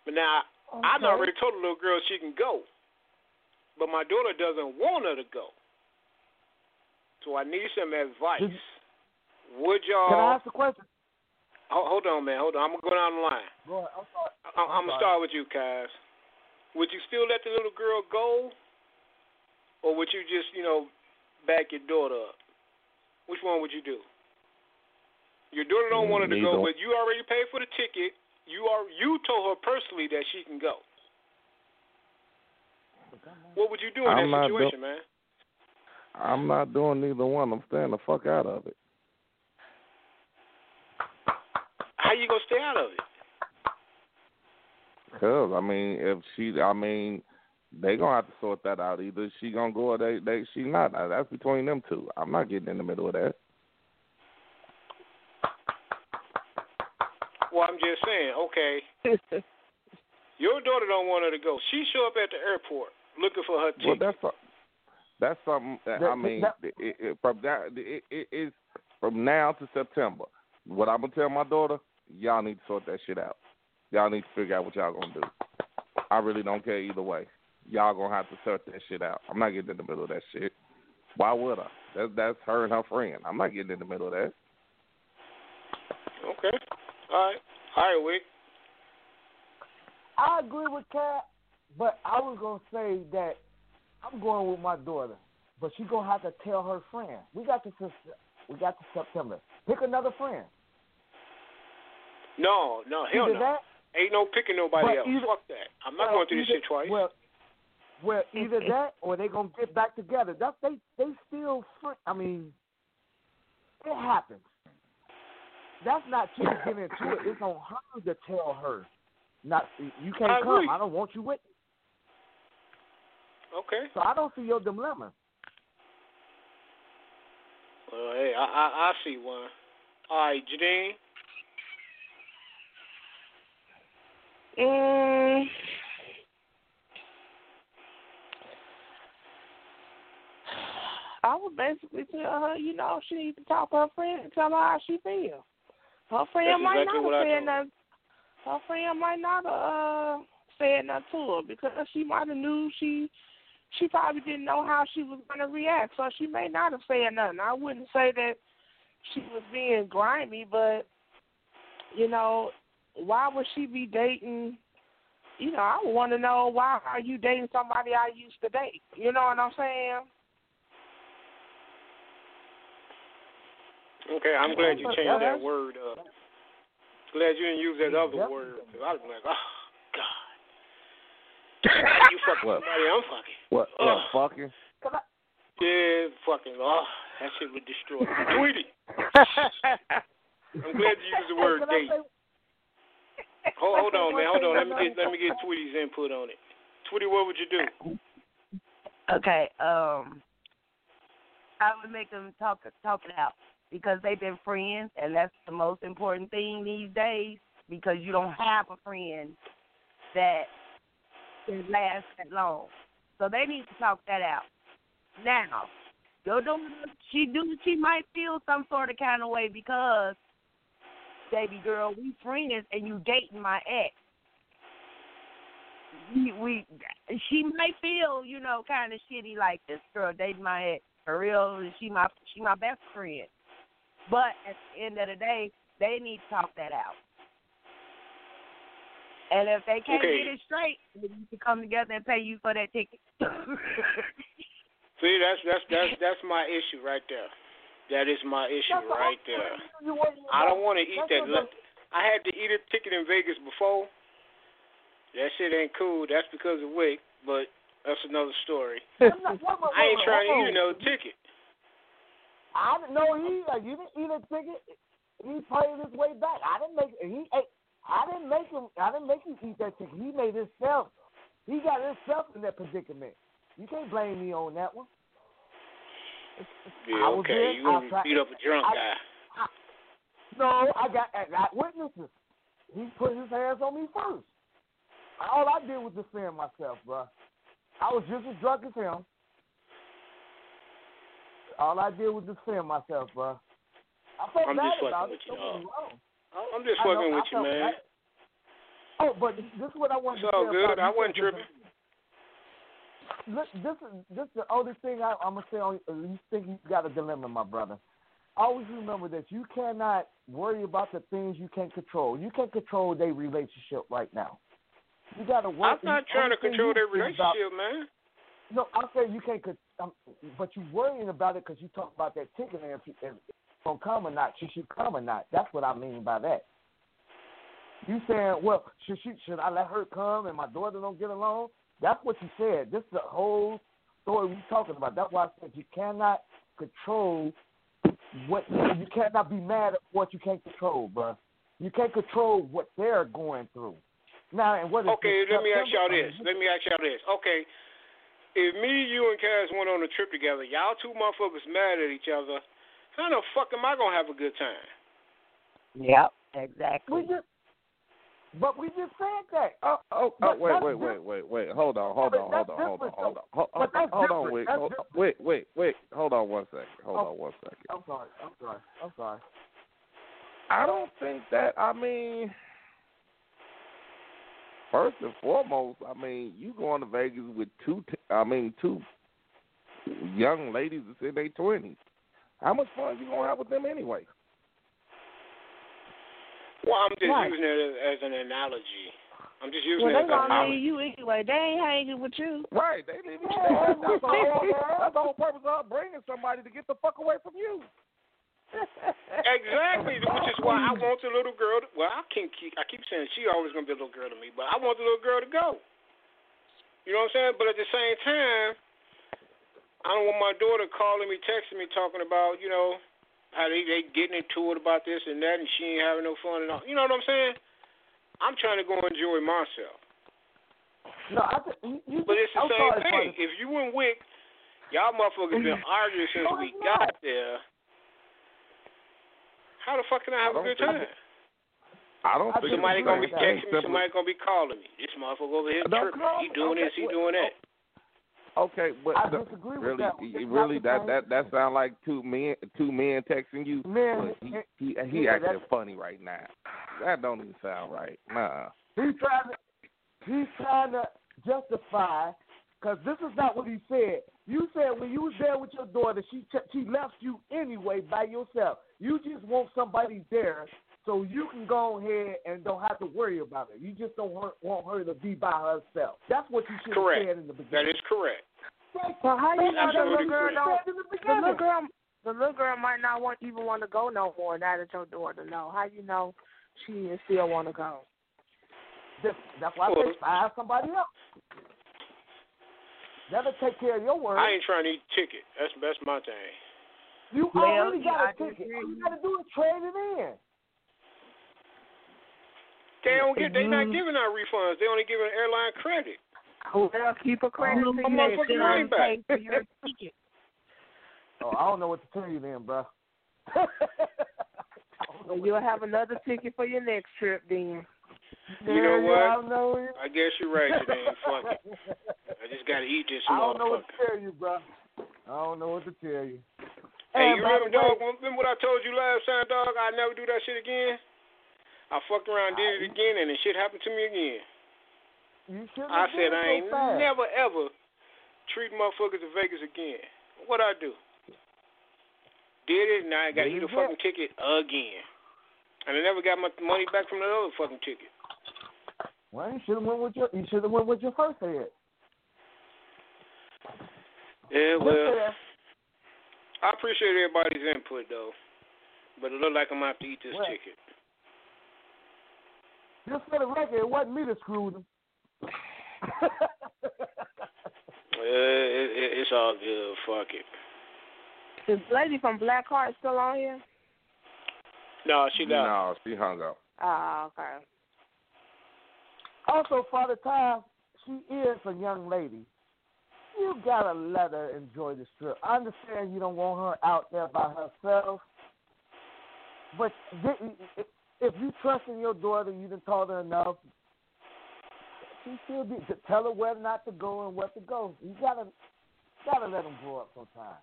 But now okay. I've already told the little girl she can go, but my daughter doesn't want her to go. So I need some advice. Would y'all? Can I ask a question? Hold, on, man. Hold on. I'm gonna go down the line. Go ahead. I'm sorry. I'm, I'm gonna start with you, Kaz. Would you still let the little girl go, or would you just, you know, back your daughter up? Which one would you do? Your daughter don't want her to go, but you already paid for the ticket. You are you told her personally that she can go. What would you do in I'm that situation, do- man? I'm not doing neither one. I'm staying the fuck out of it. How you gonna stay out of it? Cause I mean, if she, I mean, they gonna have to sort that out. Either she gonna go or they, they, she not. That's between them two. I'm not getting in the middle of that. Well, I'm just saying. Okay, *laughs* your daughter don't want her to go. She show up at the airport looking for her ticket. Well, that's that's something. That, I mean, it, it, from that, it, it, it's from now to September. What I'm gonna tell my daughter, y'all need to sort that shit out. Y'all need to figure out what y'all gonna do. I really don't care either way. Y'all gonna have to sort that shit out. I'm not getting in the middle of that shit. Why would I? That's that's her and her friend. I'm not getting in the middle of that. Okay. All right. All right, Wick. I agree with Kat, but I was gonna say that I'm going with my daughter, but she's gonna have to tell her friend. We got to we got to September. Pick another friend. No, no, hell either no. That, Ain't no picking nobody else. Either, Fuck that. I'm not well, going through either, this shit twice. Well, well, mm, either mm. that or they're gonna get back together. That they they still. I mean, it happens. That's not you getting into it. It's on her to tell her. Not you can't I come. Agree. I don't want you with. Me. Okay. So I don't see your dilemma. Well, hey, I I, I see one. All right, Janine. Mm. I would basically tell her, you know, she needs to talk to her friend and tell her how she feels. Her friend That's might exactly not have said nothing. Her friend might not have uh, said nothing to her because she might have knew she she probably didn't know how she was going to react, so she may not have said nothing. I wouldn't say that she was being grimy, but you know, why would she be dating? You know, I would want to know why are you dating somebody I used to date? You know what I'm saying? Okay, I'm glad you changed that word. Uh, glad you didn't use that other word. I was like, oh God. you fucking What? somebody I'm fucking. What? Ugh. What? Fucking? Yeah, fucking. Oh, that shit would destroy me. Tweety. *laughs* I'm glad you used the word Can I date. Hold, hold on, man. Hold on. Let me get let me get Tweety's input on it. Tweety, what would you do? Okay, um, I would make them talk talk it out because they've been friends, and that's the most important thing these days. Because you don't have a friend that can last that long, so they need to talk that out. Now, your daughter, she do she might feel some sort of kind of way because, baby girl, we friends and you dating my ex we we she might feel you know kind of shitty like this girl dating my ex for real she my she my best friend but at the end of the day they need to talk that out and if they can't Okay. get it straight they need to come together and pay you for that ticket *laughs* See, that's that's that's that's my issue right there. That is my issue That's right there. You I don't want to eat that's that. le- I had to eat a ticket in Vegas before. That shit ain't cool. That's because of Wick, but that's another story. *laughs* I'm not- wait, wait, I ain't trying to eat another ticket. I didn't know he. Uh, you didn't eat a ticket. He paid his way back. I didn't make. He ate. I didn't make him. I didn't make him eat that ticket. He made himself. He got himself in that predicament. You can't blame me on that one. Yeah, I okay. You gonna I beat up a drunk I- guy? No, I got I got witnesses. He put his hands on me first. All I did was defend myself, bro. I was just as drunk as him. All I did was defend myself, bro. I felt I'm bad just fucking about with it. you, get wrong. I'm just I know, fucking I with you, man. bad. Oh, but this is what I wanted It's to all say good. I wasn't tripping. Look, this is this is the only thing I, I'm gonna say. On you think you got a dilemma, my brother. Always remember that you cannot worry about the things you can't control. You can't control their relationship right now. You got to work. I'm not trying to control their think about- relationship, man. no, I'm saying you can't. Um, but you're worrying about it because you talk about that ticket and if, if gonna come or not. She should come or not. That's what I mean by that. You saying, well, should she? Should I let her come and my daughter don't get along? That's what you said. This is the whole story we're talking about. That's why I said you cannot control what you cannot be mad at what you can't control, bro. You can't control what they're going through. Now, and what is Okay, let me ask y'all this. Let me ask y'all this. Okay, if me, you, and Cass went on a trip together, y'all two motherfuckers mad at each other, how the fuck am I gonna have a good time? yep We exactly just, but we just said that. Oh, oh, oh But wait, wait, wait, wait, wait. Hold on, hold on, hold on, hold on, hold on, hold, But hold on, different. Wick. That's Hold, different. wait, wait, wait. Hold on one second. Hold Oh. on one second. I'm sorry. I'm sorry. I'm sorry. I don't think that. I mean, first and foremost, I mean, you going to Vegas with two. T- I mean, two young ladies that's in their twenties. How much fun are you gonna have with them anyway? Well, I'm just Right. using it as, as an analogy. I'm just using Well, it they as an gonna analogy. leave you anyway. They ain't hanging with you. Right? They leave you. Yeah, That's, that's *laughs* all, that's the whole purpose of bringing somebody to get the fuck away from you. Exactly, which is why I want the little girl. To, well, I can keep. I keep saying she always gonna be a little girl to me, but I want the little girl to go. You know what I'm saying? But at the same time, I don't want my daughter calling me, texting me, talking about you know how they they getting into it about this and that, and she ain't having no fun and all. You know what I'm saying? I'm trying to go enjoy myself. No, I th- you, you But it's the I'm same thing. brother. If you and Wick, y'all motherfuckers been *laughs* arguing since No, we it's got not. there. How the fuck can I have I a good don't time? I don't I think Somebody gonna be the texting me. Somebody gonna be calling me. This motherfucker over here tripping. He doing Okay, this. He doing oh, that. Okay, but I disagree with really, that. It's really, that that that sound like two men, two men texting you. Man, he he, he yeah, acting funny right now. That don't even sound right. Nah. he's trying to he's trying to justify Because this is not what he said. You said when you was there with your daughter, she she left you anyway by yourself. You just want somebody there so you can go ahead and don't have to worry about it. You just don't want her to be by herself. That's what you should have said in the beginning. That is correct. Well, how you know the little girl don't? The, the little girl, the little girl might not want even want to go no more. Now that your daughter know, how you know she is still want to go? That's, that's why I say find somebody else. Never take care of your work. I ain't trying to eat ticket. That's that's my thing. You well, already got a ticket. All you got to do is trade it in. They don't get. They not mm-hmm. giving out refunds. They only giving airline credit. Oh, well, keep a credit oh, to you. motherfucking money back. for your *laughs* ticket. Oh, I don't know what to tell you then, bro. *laughs* well, you'll have another ticket for your next trip then. You know what? I, know I guess you're right, Janine. *laughs* Fuck it. I just gotta eat this I don't know what to tell you, bro. I don't know what to tell you. Hey, and you remember, dog? Remember what I told you last time, dog? I never do that shit again. I fucked around, did it again, and the shit happened to me again. You shouldn't I said I ain't so never ever treat motherfuckers in Vegas again. What I do? Did it, and I got to There eat you a fucking ticket again. And I never got my money back from that other fucking ticket. Well, you should have went with your you should have went with your first head. Yeah, well. I appreciate everybody's input though, but it look like I'm gonna have to eat this Well, ticket. Just for the record, it wasn't me that screwed him. It, it, it's all good. Fuck it. Is the lady from Black Heart still on here? No, she left. No, she hung up. Ah, okay. also, Father Time, she is a young lady. You gotta let her enjoy this trip. I understand you don't want her out there by herself, but thi- if you trust in your daughter, you done told her enough. She should be to tell her where not to go and where to go. You gotta gotta let them grow up sometime.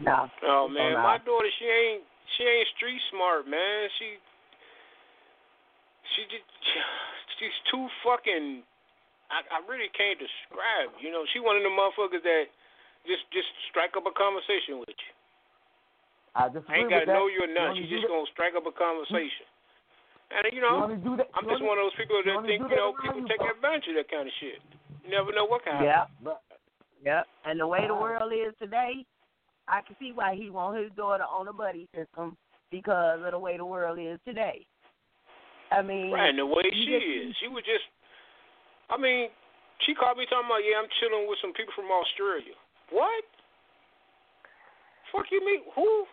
No. Oh man, no. my daughter, she ain't she ain't street smart, man. She she just *sighs* she's too fucking. I, I really can't describe. You know, she one of the motherfuckers that just just strike up a conversation with you. I just I ain't got gotta know you or nothing. only She just gonna strike up a conversation. And you You know, only do that. I'm you just one of those people that only think you know people take bro. advantage of that kind of shit. You never know what kind. happen. Yeah. But Yep. And the way the world is today, I can see why he want his daughter on a buddy system because of the way the world is today. I mean, Right, and the way she just- is, she was just. I mean, she called me talking about, yeah, I'm chilling with some people from Australia. What? Fuck you mean? Who?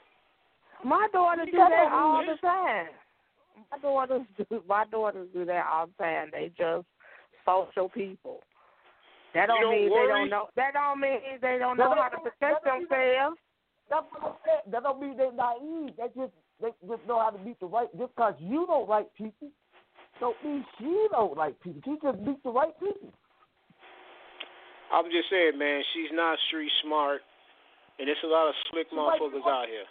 My daughters do that that all the time. My daughters *laughs* do. My daughters do that all the time. They just social people. That don't, don't mean worry? they don't know. That don't mean they don't know don't how to protect don't themselves. That's what I said. That don't mean they're naive. They just they just know how to beat the right. Just because you don't like people, don't mean she don't like people. She just beat the right people. I'm just saying, man, she's not street smart, and there's a lot of slick She motherfuckers out here.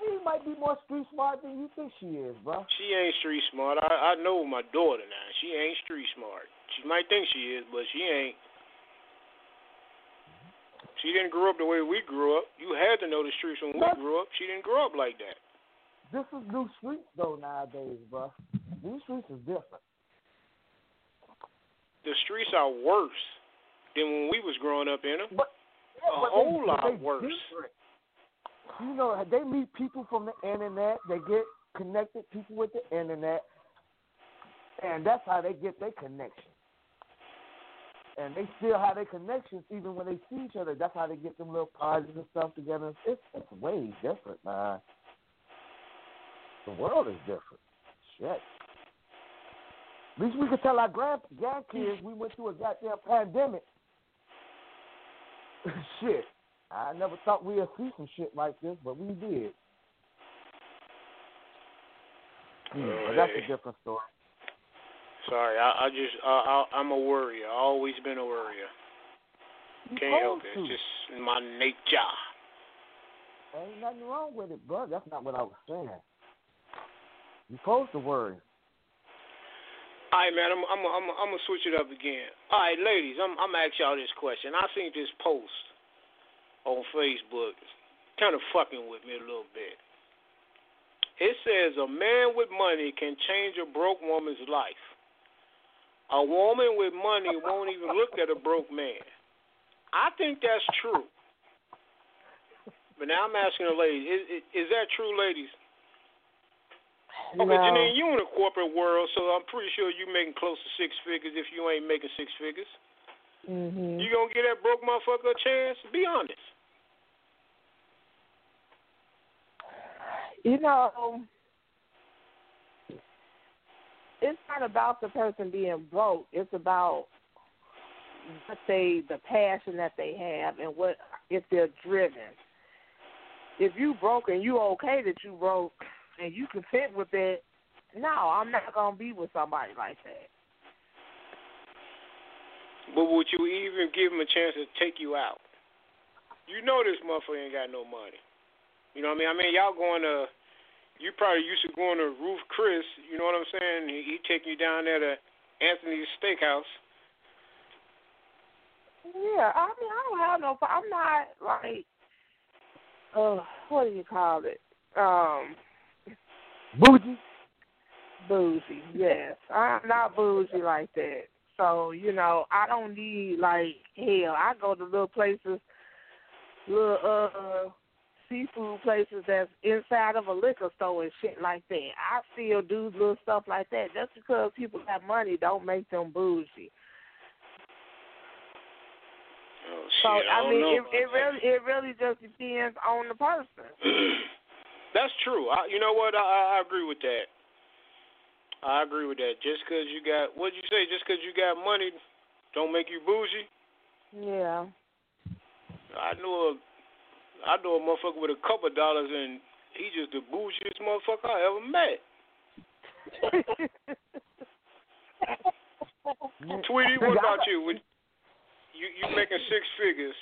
She might be more street smart than you think she is, bro. She ain't street smart. I I know my daughter now. She ain't street smart. She might think she is, but she ain't. She didn't grow up the way we grew up. You had to know the streets when we grew up. She didn't grow up like that. This is new streets though nowadays, bro. These streets is different. The streets are worse than when we was growing up in them. But A but whole they, lot they worse. different. You know, they meet people from the internet. They get connected people with the internet, and that's how they get their connection. And they still have their connections even when they see each other. That's how they get them little parties and stuff together. It's it's way different, man. The world is different. Shit. At least we could tell our grand grandkids we went through a goddamn pandemic. *laughs* shit. I never thought we'd see some shit like this, but we did. Hmm, but that's a different story. Sorry, I, I just I, I, I'm a worrier. I've always been a worrier. You Can't help it. It's to. just my nature. Ain't nothing wrong with it, bro. That's not what I was saying. You're supposed to worry. All right, man. I'm I'm I'm I'm gonna switch it up again. All right, ladies. I'm I'm gonna ask y'all this question. I seen this post on Facebook, kind of fucking with me a little bit. It says a man with money can change a broke woman's life. A woman with money won't even look at a broke man. I think that's true. But now I'm asking the ladies, is, is, is that true, ladies? Okay, no. Janine, you in the corporate world, so I'm pretty sure you're making close to six figures if you ain't making six figures. Mhm. You gonna give that broke motherfucker a chance? Be honest. You know, it's not about the person being broke. It's about what they, the passion that they have, and what if they're driven. If you broke and you okay that you broke and you content with it, no, I'm not gonna be with somebody like that. But would you even give him a chance to take you out? You know this motherfucker ain't got no money. You know what I mean? I mean, y'all going to, you probably used to going to Ruth Chris. You know what I'm saying? He, he taking you down there to Anthony's Steakhouse. Yeah, I mean, I don't have no. I'm not like, uh, what do you call it? Um, Bougie. bougie. Yes, I'm not bougie like that. So you know, I don't need like hell. I go to little places, little uh seafood places that's inside of a liquor store and shit like that. I still do little stuff like that. Just because people have money, don't make them bougie. Oh So shit! I, I, mean, it, it really, it really just depends on the person. *clears throat* That's true. I, you know what? I, I agree with that. I agree with that. Just 'cause you got, what'd you say? Just 'cause you got money, don't make you bougie. Yeah. I know a, I know a motherfucker with a couple of dollars, and he just the bougiest motherfucker I ever met. *laughs* Tweety, what about you? When you you making six figures?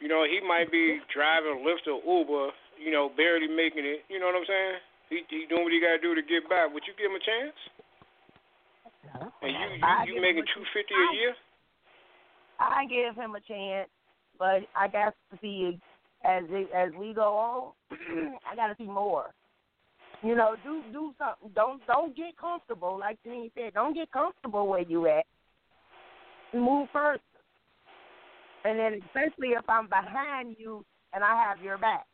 You know, he might be driving Lyft or Uber. You know, barely making it. You know what I'm saying? He he doing what he got to do to get by. Would you give him a chance? And you you, you making two fifty a year? I give him a chance, but I got to see as as we go on. *clears throat* I got to see more. You know, do do something. Don't don't get comfortable. Like Janine said, don't get comfortable where you at. Move first, and then especially if I'm behind you and I have your back.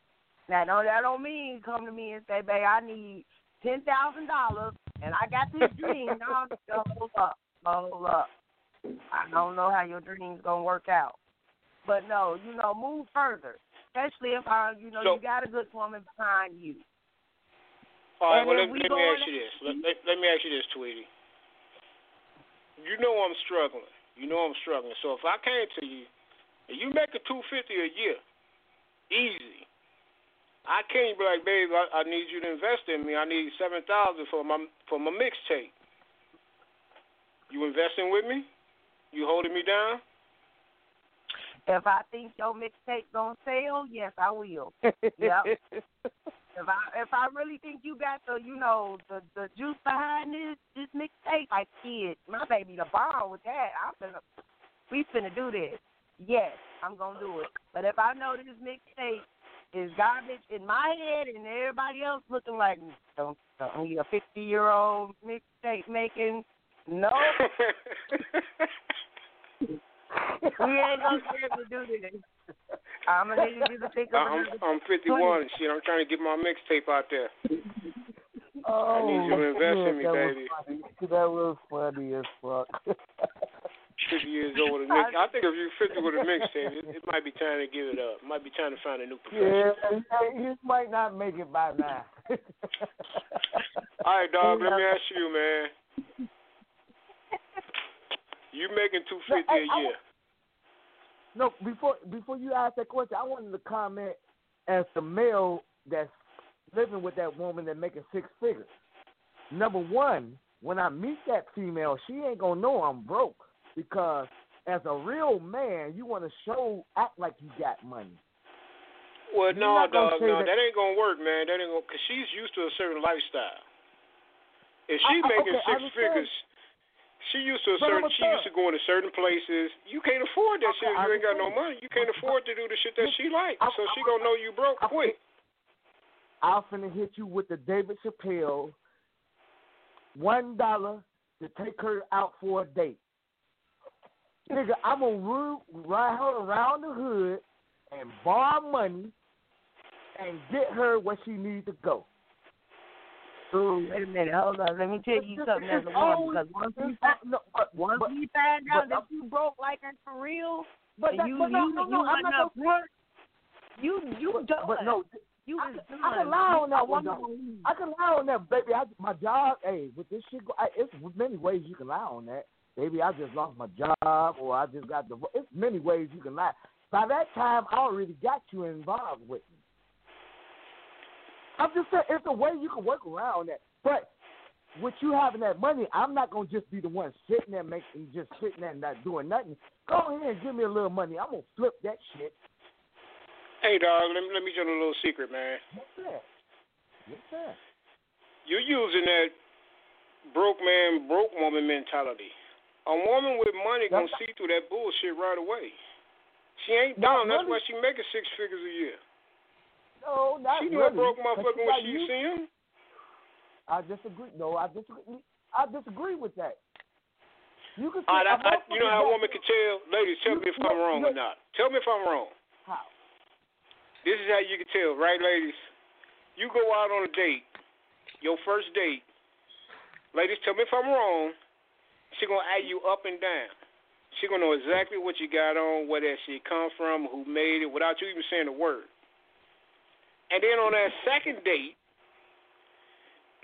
Now, no, that don't mean come to me and say, "Babe, I need ten thousand dollars and I got this dream." no, hold up, hold up. I don't know how your dream's gonna work out, but no, you know, move further. Especially if I, you know, So- you got a good woman behind you. All right, And well, let, we let me ask you this. Let, let, let me ask you this, Tweety. You know I'm struggling. You know I'm struggling. So if I came to you and you make a two fifty a year, easy. I can't be like, babe, I, I need you to invest in me. I need seven thousand for my for my mixtape. You investing with me? You holding me down? If I think your mixtape gonna sell, yes, I will. *laughs* Yep. If I if I really think you got the you know the the juice behind this this mixtape, like kid, my baby the bomb with that. I'm finna we finna do this. Yes, I'm gonna do it. But if I know this mixtape is garbage in my head and everybody else looking like don't don't you a fifty year old mixtape making no, we ain't gonna be able to do this. I'm gonna need you to think of I'm I'm 51 and shit. I'm trying to get my mixtape out there. Oh, I need you to oh. invest in me, that baby. Was funny. That was funny as fuck. *laughs* 50 years old with a mix. I think if you're 50 with a mixtape, it, it might be time to give it up. It might be time to find a new profession. yeah, he might not make it by now. All right, dog. Let me *laughs* ask you, man. You making 250 a year? No, before before you ask that question, I wanted to comment as the male that's living with that woman that making six figures. Number one, when I meet that female, she ain't gonna know I'm broke because as a real man, you want to show act like you got money. Well, You're no, dog. No, that- that ain't gonna work, man. That ain't gonna. Cause she's used to a certain lifestyle. If she I- making okay, six figures, she used to a But certain. She used to going to certain places. You can't afford that Okay, shit. if You ain't got no money. You can't afford to do the shit that she like. So she gonna know you broke I- quick. I'm finna hit you with the David Chappelle one dollar to take her out for a date. Nigga, I'm gonna ride her around the hood and borrow money and get her where she needs to go. Ooh, wait a minute, hold on. Let me tell you It's- something as a woman. Because once you find, no, but, once but, we find out but that you broke like that for real, but, that, you but no, you no, you no, I'm wasn't not gonna, front, you you but, done. but no, you I, done. I can lie on that one wasn't though. gonna leave. I can lie on that, baby. I, my job, hey, with this shit, go, I, it's many ways you can lie on that. Baby, I just lost my job, or I just got the. It's many ways you can lie. By that time, I already got you involved with me. I'm just saying, it's a way you can work around that. But with you having that money, I'm not gonna just be the one sitting there making, just sitting there and not doing nothing. Go ahead and give me a little money. I'm gonna flip that shit. Hey, dog. Let me let me tell you a little secret, man. What's that? Yes, sir. You're using that broke man, broke woman mentality. A woman with money gonna see through that bullshit right away. She ain't dumb. That's why she making six figures a year. No, not She knew really. broke motherfucker she when she you. see him. I disagree. No, I disagree. I disagree with that. You can see right, I, I, you know how a woman can tell? Ladies, tell me if I'm wrong or not. Tell me if I'm wrong. How? This is how you can tell, right, ladies? You go out on a date, your first date. Ladies, tell me if I'm wrong. She gonna add you up and down. She gonna know exactly what you got on, where that shit come from, who made it, without you even saying a word. And then on that second date,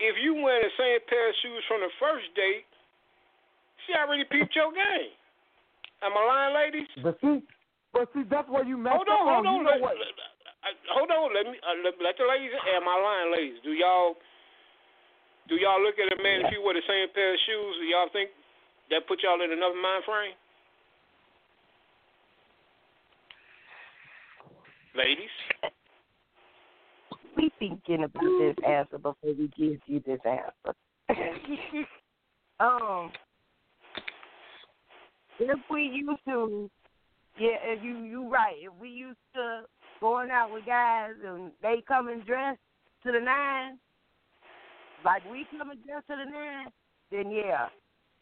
if you wear the same pair of shoes from the first date, she already peeped your game. Am I lying, ladies? But see, but see, that's where you messed Hold on, up. hold on. You know Let, let- hold on. Let me uh, let, let the ladies. Am I lying, ladies? Do y'all do y'all look at a man if you wear the same pair of shoes? Do y'all think that put y'all in another mind frame? Ladies, We thinking about this answer before we give you this answer. *laughs* um, if we used to, yeah, if you you right. If we used to going out with guys and they come and dress to the nine, like we come and dress to the nine, then yeah,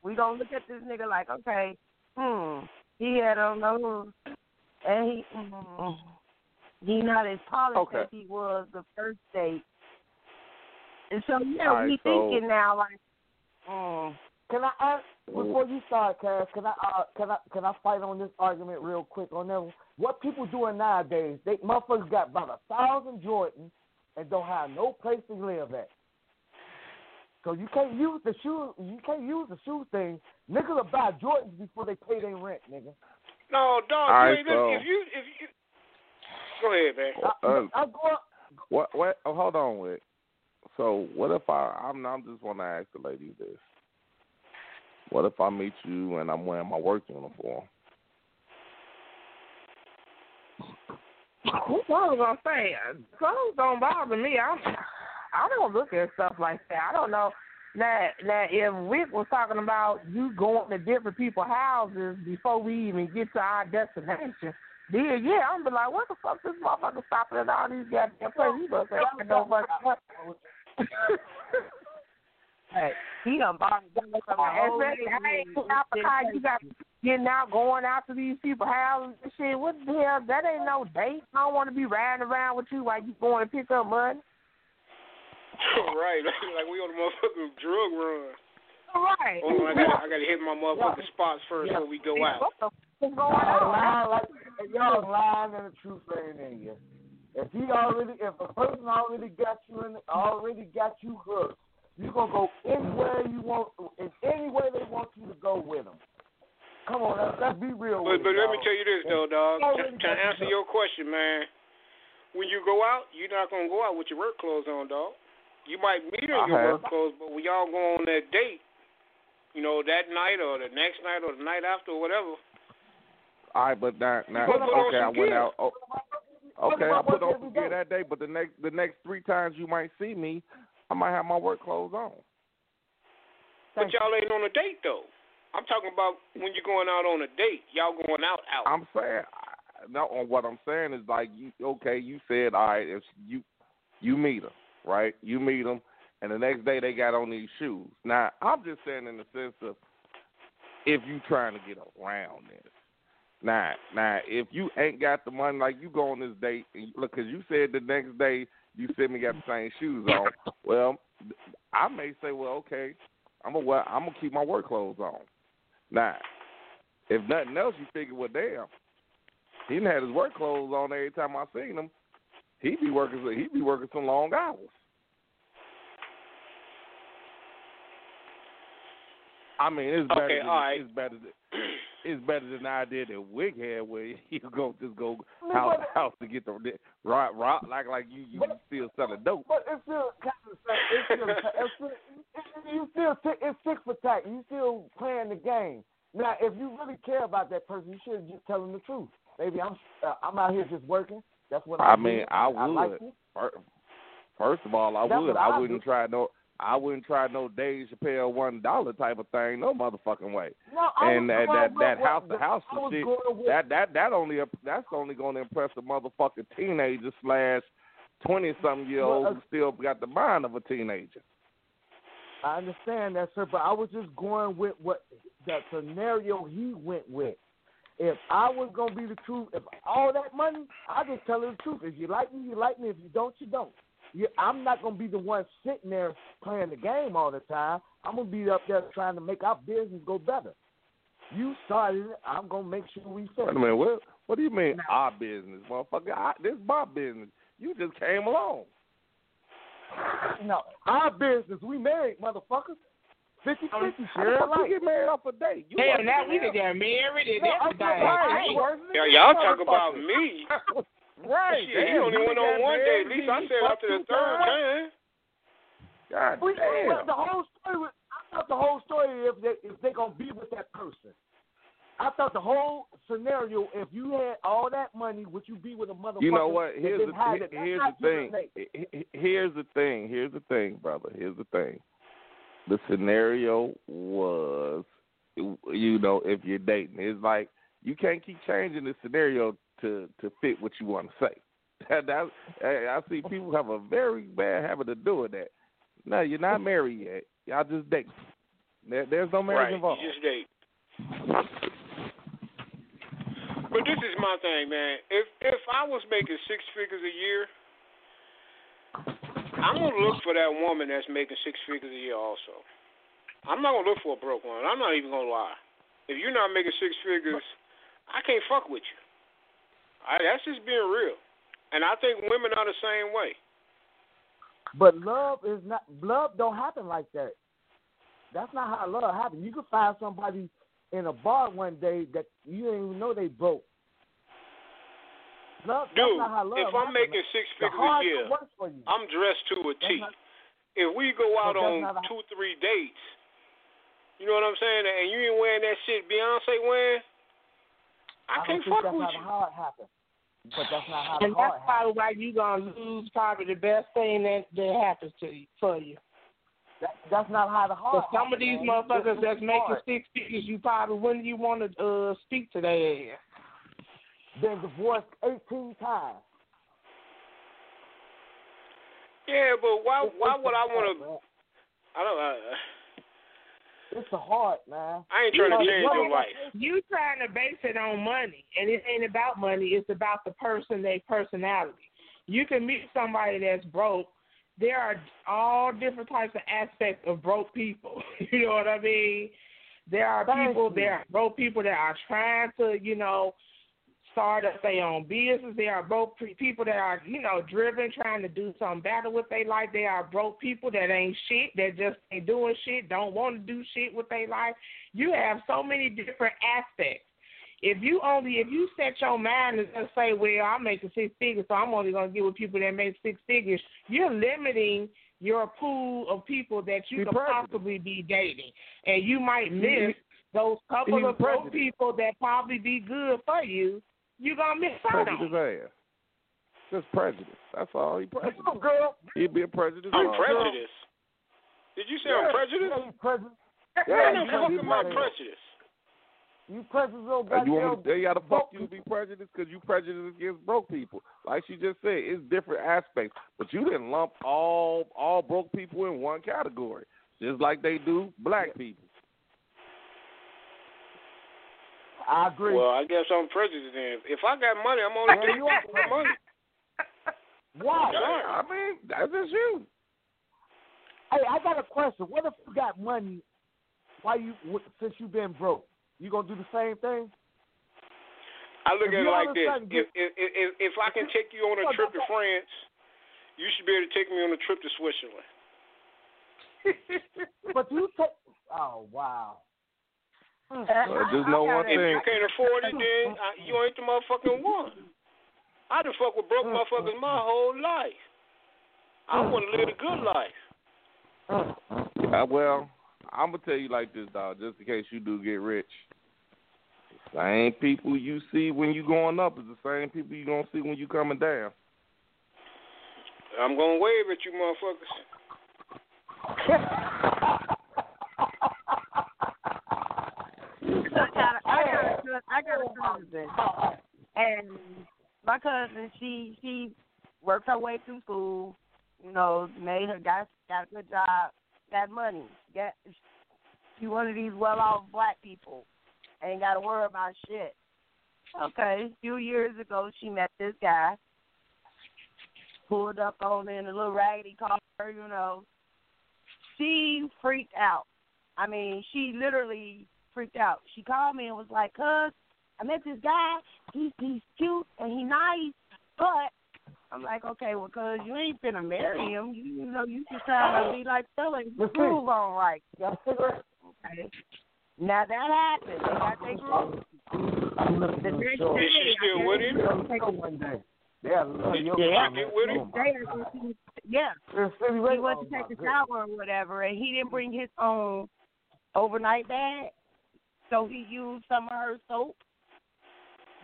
we gonna look at this nigga like, okay, hmm, he had on those, and he. Mm, he not as polished Okay. as he was the first date. And so yeah, right, we so- thinking now like, mm, Can I ask before you start, Cass? Can I uh, can I can I fight on this argument real quick on that? one? What people doing nowadays? They motherfuckers got about a thousand Jordans and don't have no place to live at. So you can't use the shoe. You can't use the shoe thing. Niggas will buy Jordans before they pay their rent, nigga. no, dog. All you right, ain't so- if you if you go ahead, man. I, Uh, I go up. What? What? Oh, hold on, with. So what if I? I'm. I'm just want to ask the ladies this. What if I meet you and I'm wearing my work uniform? That's what I was gonna say. Clothes don't bother me. I I don't look at stuff like that. I don't know. Now, now, if Wick was talking about you going to different people's houses before we even get to our destination, then yeah, I'm be like, what the fuck this motherfucker stopping at all these goddamn places? He must have no fucking. *laughs* hey, he done bought down from the whole I ain't out the car. You got getting out, going out to these people houses and shit. What the hell? That ain't no date. I don't want to be riding around with you while you going to pick up money. *laughs* right, like we on a motherfucking drug run. Right. Hold on, I got I got to hit my motherfucking spots first before we go out. What the fuck is going Y'all on? lying like y'all lying and the truth ain't in you. If he already, if a person already got you in, already got you hooked, you gonna go anywhere you want, in any way they want you to go with them. Come on, let's, let's be real. But with but it, let me tell you this though, dog. Already To, to got you answer your question, man, when you go out, you're not gonna go out with your work clothes on, dog. You might meet her in your have. work clothes, but when y'all go on that date, you know that night or the next night or the night after or whatever, All right, but now Put okay, I went gear. out. Oh, okay, I put on some gear that day, but the next the next three times you might see me, I might have my work clothes on. But y'all ain't on a date though. I'm talking about when you're going out on a date. Y'all going out out. I'm saying no. On what I'm saying is like you. Okay, you said all right. If you you meet them, right? You meet them, and the next day they got on these shoes. Now I'm just saying in the sense of if you trying to get around this. Now, now, if you ain't got the money, like you go on this date, and look, cause you said the next day you said me got the same shoes on. Well, I may say, well, okay, I'm gonna well, I'm gonna keep my work clothes on. Now, if nothing else, you figure, well, damn, he didn't have his work clothes on every time I seen him. He be working, he be working some long hours. I mean, it's better. Okay, than, all right. It's better. Than, it's better than the idea that Wig had, where you go just go house to house to get the right, right, like like you you But- still selling dope. But it's still kind of the same. It's still, it's still, you still it's tick for tack. You still playing the game. Now, if you really care about that person, you should just tell them the truth. Baby, I'm uh, I'm out here just working. That's what I I'm mean, doing. I I like would. First of all, I That's would. I I wouldn't do. try no. I wouldn't try no Dave Chappelle one dollar type of thing. No motherfucking way. No, I and was that that that house the- to house I shit. That that that only that's only going to impress a motherfucking teenager slash twenty something year old Well, uh, who still got the mind of a teenager. I understand that, sir, but I was just going with what the scenario he went with. If I was gonna be the truth, if all that money, I just tell her the truth. If you like me, you like me. If you don't, you don't. You, I'm not gonna be the one sitting there playing the game all the time. I'm gonna be up there trying to make our business go better. You started it. I'm gonna make sure we fix. Wait a minute. What? What do you mean now, our business, motherfucker? I, this is my business. You just came along. No, our business. We married, motherfucker. 50 50 share it get married off a date. You Hell, now we can get married and no, everything. Right. Y'all talk about me. *laughs* right. Shit, you only went on one date. At least I said after the third time. God we, damn. The whole story was, I thought the whole story if they, if they gonna be with that person. I thought the whole scenario, if you had all that money, would you be with a motherfucker? You know what? Here's the, here's the thing. Here's the thing. Here's the thing, brother. Here's the thing. The scenario was, you know, if you're dating, it's like you can't keep changing the scenario to to fit what you want to say. *laughs* I I see people have a very bad habit of doing that. No, you're not married yet. Y'all just dating. There, there's no marriage Right, involved. you just date. But this is my thing, man. If if I was making six figures a year, I'm gonna look for that woman that's making six figures a year also. I'm not gonna look for a broke one. I'm not even gonna lie. If you're not making six figures, I can't fuck with you. I, that's just being real. And I think women are the same way. But love is not love don't happen like that. That's not how love happens. You can find somebody in a bar one day that you didn't even know they broke. Love, Dude, not how love if I'm happens. making six figures a year, work for you. I'm dressed to a That's not- If we go out on two, three dates, you know what I'm saying, and you ain't wearing that shit Beyonce wearing, I, I don't can't think fuck that's with how you. the heart happens. But that's not how And the heart that's happens. probably why you gonna lose probably the best thing that that happens to you for you. That, that's not how the heart. But some of these man. motherfuckers that's making hard. six figures, you probably wouldn't you want to uh speak to their ass. Been divorced eighteen times. Yeah, but why? It's- Why it's would I want to? I don't. I, It's the heart, man. I ain't trying to change your life. You trying to base it on money, and it ain't about money. It's about the person, their personality. You can meet somebody that's broke. There are all different types of aspects of broke people. *laughs* you know what I mean? There are Thank people, you. there are broke people that are trying to, you know, start up their own business. They are broke pe- people that are, you know, driven, trying to do something better with their life. They are broke people that ain't shit, that just ain't doing shit, don't want to do shit with their life. You have so many different aspects. If you only if you set your mind and just say, Well, I'm making six figures, so I'm only gonna get with people that make six figures, you're limiting your pool of people that you could possibly be dating. And you might miss those couple of broke people that probably be good for you, you're gonna miss out Prejudice on. ass. Just prejudice. That's all. He prejudiced. Come girl. He'd be a prejudice. I'm ass. prejudiced. Did you say I'm prejudiced? Yeah, you prejudice. Yeah, What the fuck you am I prejudice. You prejudice little Uh, you want me to, tell you how the fuck broke you be prejudiced? Because you prejudice against broke people. Like she just said, it's different aspects. But you didn't lump all all broke people in one category, just like they do black people. I agree. Well, I guess I'm prejudiced then. If I got money, I'm only Well, taking you are people with money. Why? Sorry. I mean, that's just you. Hey, I got a question. What if you got money? Why you wh- since you've been broke? You gonna do the same thing? I look If at it like this: if, if if if I can take you on a trip to France, you should be able to take me on a trip to Switzerland. *laughs* But you take. Oh wow. Uh, just know one thing. If you can't afford it, then uh, you ain't the motherfucking one. I done fuck with broke motherfuckers my whole life. I want to live a good life. Uh, well, I'm gonna tell you like this, dog. Just in case you do get rich, the same people you see when you going up is the same people you gonna see when you coming down. I'm gonna wave at you motherfuckers. *laughs* I got, got, a, cousin, and my cousin, she she worked her way through school, you know, made her got got a good job, got money, got she one of these well off black people, ain't got to worry about shit. Okay, a few years ago, she met this guy, pulled up on in a little raggedy car, you know. She freaked out. I mean, she literally freaked out. She called me and was like, "Cuz, I met this guy. He's he's cute and he nice, but." I'm like, okay, well, cuz you ain't finna marry him. You, you know, you just trying to be like Phil and groove on right. Okay. Now that happened. They got their groove. The next Sure. day, Is she still I with him? they gonna take one day. Yeah, love your Yeah. Get with him? Oh, my They are going to- yeah. He Radio- went oh, to my take a shower or whatever, and he didn't bring his own overnight bag, so he used some of her soap.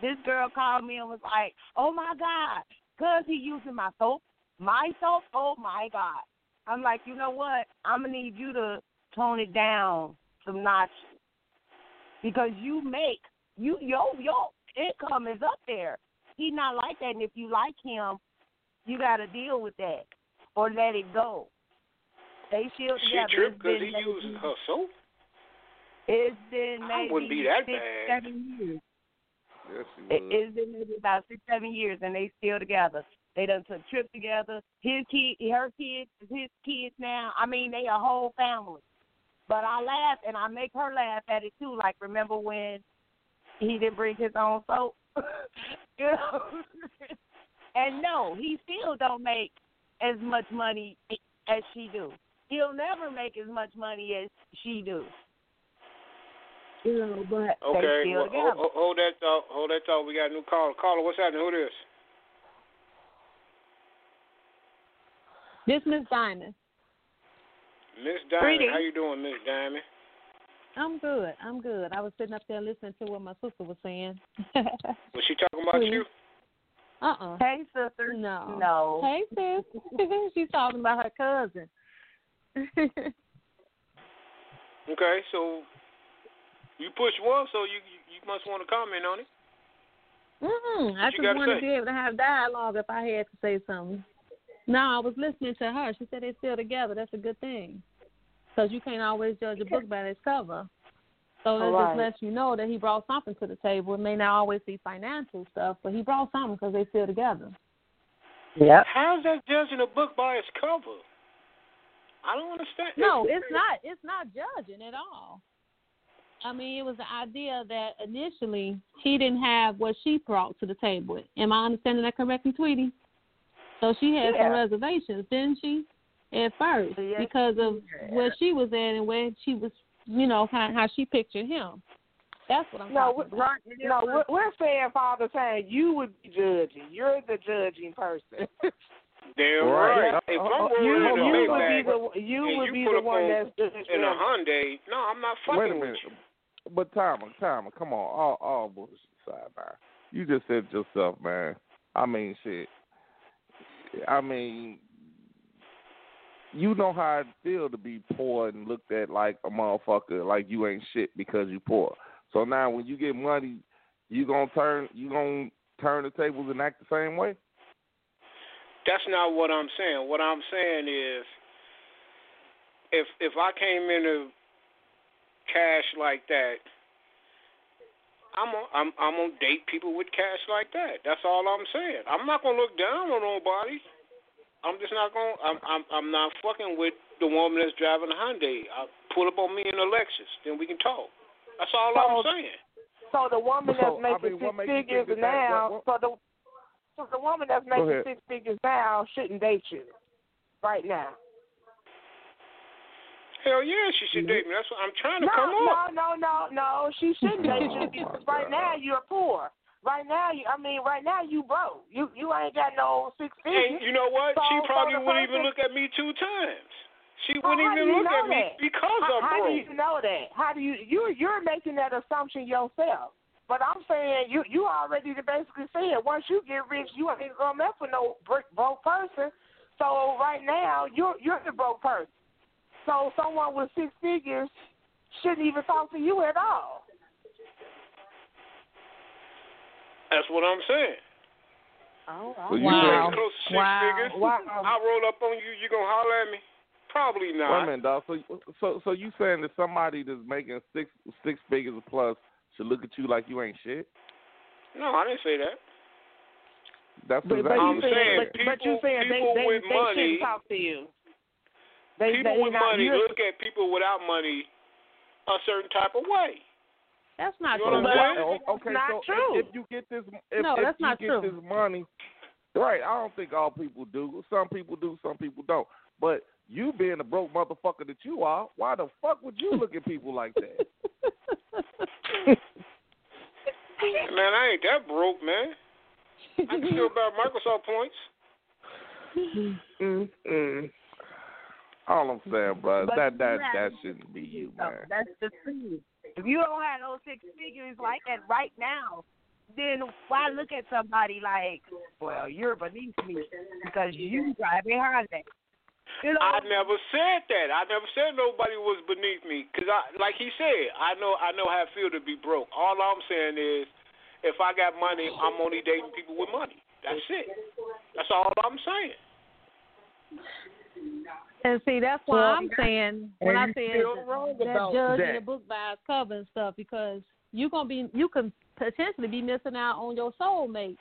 This girl called me and was like, "Oh my God, cause he using my soap, my soap. Oh my God." I'm like, you know what? I'm gonna need you to tone it down some notches because you make you your your income is up there. He's not like that, and if you like him, you got to deal with that or let it go. They She together. tripped It's because he maybe- her soap. It's been I maybe wouldn't be that six, bad. seven years. Yes, it, it's been maybe about six, seven years, and they still together. They done took trips together. His kid, her kids, his kids now. I mean, they a whole family. But I laugh and I make her laugh at it too. Like remember when he didn't bring his own soap, *laughs* you know? *laughs* and no, he still don't make as much money as she do. He'll never make as much money as she do. You know, but Okay, they still well, together. hold, hold that thought. Hold that thought. We got a new caller. Caller, what's happening? Who this? This Miss Diamond. Miss Diamond. Greetings. How you doing, Miss Diamond? I'm good. I'm good. I was sitting up there listening to what my sister was saying. *laughs* Was she talking about Who? you? uh uh Hey, sister. No. No. Hey sis. *laughs* She's talking about her cousin. *laughs* Okay, so you pushed one, so you you, you must want to comment on it. Mm-mm. I just want to be able to have dialogue if I had to say something. No, I was listening to her. She said they're still together. That's a good thing. Because you can't always judge a book by its cover. So it Right. just lets you know that he brought something to the table. It may not always be financial stuff, but he brought something because they're still together. Yep. How's that judging a book by its cover? I don't understand. No, it's not. It's not judging at all. I mean, it was the idea that initially he didn't have what she brought to the table. Am I understanding that correctly, Tweety? So she had Yeah. some reservations, didn't she? At first, Yes, because of she where she was at and where she was, you know, kind of how she pictured him. That's what I'm No, talking we- about. Right. No, we're, we're saying, Father, saying you would be judging. You're the judging person. *laughs* Damn Right. right. If Uh, I'm uh, you you would be the you would be the one that's judging. in a Hyundai, no, I'm not fucking with you. But Timer, Timer, come on, all all bullshit aside, man. You just said yourself, man. I mean, shit. I mean, you know how it feel to be poor and looked at like a motherfucker, like you ain't shit because you poor. So now when you get money, you gonna turn you gonna turn the tables and act the same way. That's not what I'm saying. What I'm saying is, if if I came into cash like that, I'm on, I'm I'm gonna date people with cash like that. That's all I'm saying. I'm not gonna look down on nobody. I'm just not gonna. I'm I'm I'm not fucking with the woman that's driving a Hyundai. I pull up on me in a Lexus, then we can talk. That's all So- I'm saying. So the woman that's So, I making mean, six figures think that that- now, what- so the so the woman that's making six figures now shouldn't date you right now. Hell yeah, she should date me. That's what I'm trying to No, come no, up. no, no, no. She shouldn't date you because right now you're poor. Right now, you, I mean, right now you broke. You you ain't got no six And figures. you know what? So- she probably the wouldn't even look at me two times. She So wouldn't even look at me that? because how, I'm how do broke. you know that? How do you you you're making that assumption yourself? But I'm saying you you already basically said once you get rich, you ain't gonna mess with no brick broke person. So right now you're you're the broke person. So someone with six figures shouldn't even talk to you at all. That's what I'm saying. Oh, oh So you You Wow. close to six Wow. figures. Wow. I roll up on you. You gonna holler at me? Probably not. Wait a not. minute, dog. So, so, so you saying that somebody that's making six six figures plus should look at you like you ain't shit? No, I didn't say that. That's But, exactly but I'm you what you're saying, saying but, but you people- saying they people they, with they money- shouldn't talk to you. They, people they with not, money you're- look at people without money a certain type of way. That's not You true. know what I'm Well, okay, Not so true. If, if you get this, if, No, if that's you not get true. this money, right? I don't think all people do. Some people do, some people don't. But you being the broke motherfucker that you are, why the fuck would you look at people like that? *laughs* Man, I ain't that broke, man. I can still buy Microsoft points. mm, mm. All I'm saying, bro, But that that have that shouldn't be you, man. that's the thing. If you don't have those six figures like that right now, then why look at somebody like, well, you're beneath me because you drive a Hyundai. You know, I never said that. I never said nobody was beneath me. Cause I, like he said, I know I know how it feel to be broke. All I'm saying is, if I got money, I'm only dating people with money. That's it. That's all I'm saying. And see, that's why Well, I'm saying when and I you said still that, wrong that about judging the book by its cover and stuff because you gonna be you can potentially be missing out on your soulmate.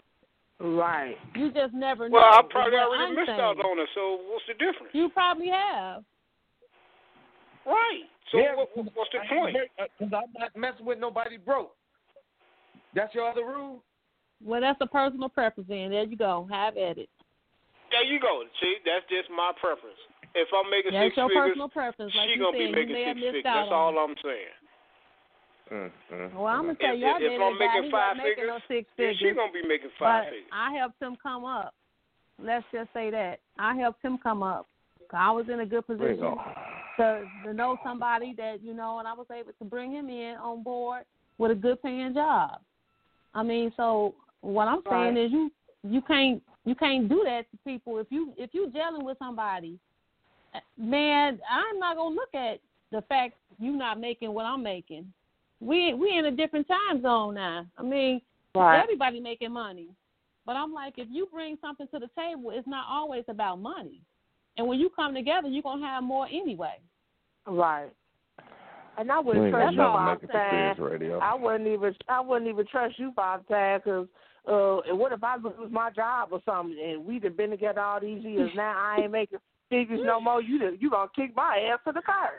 Right. You just never know. Well, I probably what already I'm missed saying. out on it. So what's the difference? You probably have. Right. So Yeah, what, what- what's the I- point? Because uh, I'm not messing with nobody broke. That's your other rule. Well, that's a personal preference. Then there you go. Have at it. There you go. See, that's just my preference. If I'm making That's six your figures, personal preference. Like she you gonna said, be making may six figures. That's on. all I'm saying. Mm, mm, Well, I'm gonna mm. tell you, I if- if didn't I'm making he five wasn't making figures, no six Yeah, figures. she gonna be making five but figures. I helped him come up. Let's just say that I helped him come up. I was in a good position to to know somebody that you know, and I was able to bring him in on board with a good paying job. I mean, so what I'm saying Right. is you you can't you can't do that to people if you if you dealing with somebody. Man, I'm not gonna look at the fact you're not making what I'm making. We we in a different time zone now. I mean, Right. everybody making money. But I'm like, if you bring something to the table, it's not always about money. And when you come together, you're gonna have more anyway. Right. And I wouldn't trust you never five make it to times. I wouldn't even I wouldn't even trust you five times because uh, and what if I lose my job or something and we've been together all these years *laughs* now I ain't making figures no more. You done, you gonna kick my ass to the curb.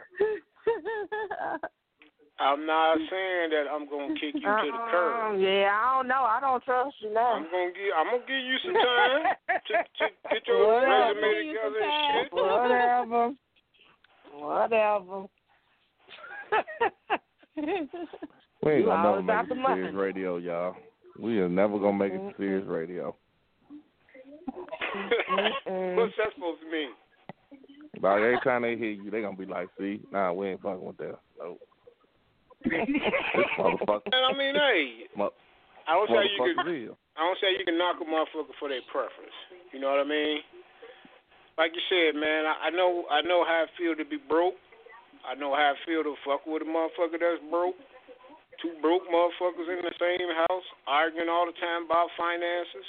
*laughs* I'm not saying that I'm gonna kick you to the uh-uh. curb. Uh-uh. Yeah, I don't know. I don't trust you now. I'm gonna give I'm gonna give you some *laughs* time to, to get your Whatever. resume together and shit. Whatever. Whatever. We ain't You gonna never make it the to money. Sirius Radio, y'all. We are never gonna make it to Sirius Radio. *laughs* What's that supposed to mean? Like every time they hear you, they gonna be like, "See, nah, we ain't fucking with that." Nope. this motherfucker, And I mean, hey, mo- I don't say you can. I don't say you can knock a motherfucker for their preference. You know what I mean? like you said, man, I, I know I know how it feel to be broke. I know how it feel to fuck with a motherfucker that's broke. Two broke motherfuckers in the same house arguing all the time about finances.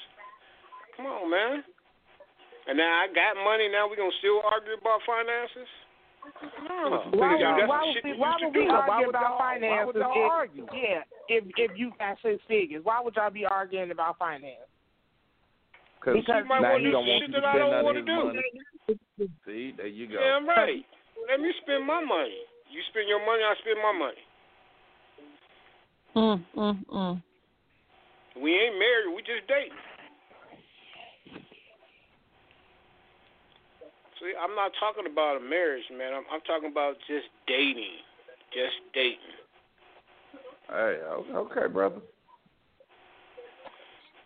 Come on, man. And now I got money. Now we gonna still argue about finances? No. Why, Dude, that's why, would we, you why used would we do. Why argue about finances? if, argue? Yeah, if if you got six figures, why would y'all be arguing about finances? Cause Because You might now want he to do don't want shit to that I spend don't none want to do. money. See, there you go. Damn right. Let me spend my money. You spend your money, I spend my money. Mm, mm, mm. We ain't married, we just dating. See, I'm not talking about a marriage, man. I'm, I'm talking about just dating. Just dating. Hey, okay, brother.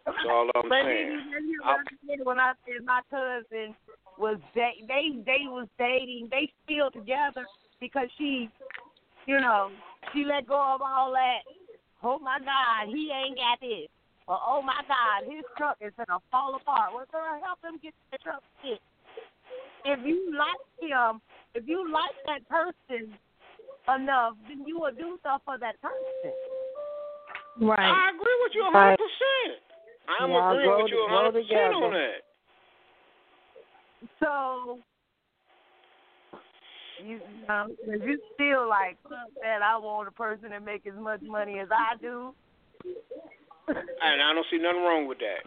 That's all I'm But saying. then I- understand when I said my cousin was da- they they was dating, they still together because she, you know, she let go of all that. Oh my God, he ain't got this. Or oh my God, his truck is gonna fall apart. Well, girl, help him get the truck fixed. If you like him, if you like that person enough, then you will do stuff for that person. Right. I agree with you a Right. 100%. I'm Y'all agreeing grow with you a to- grow 100% together. on that. So you know, if you still like fuck that, I want a person to make as much money as I do. And I don't see nothing wrong with that.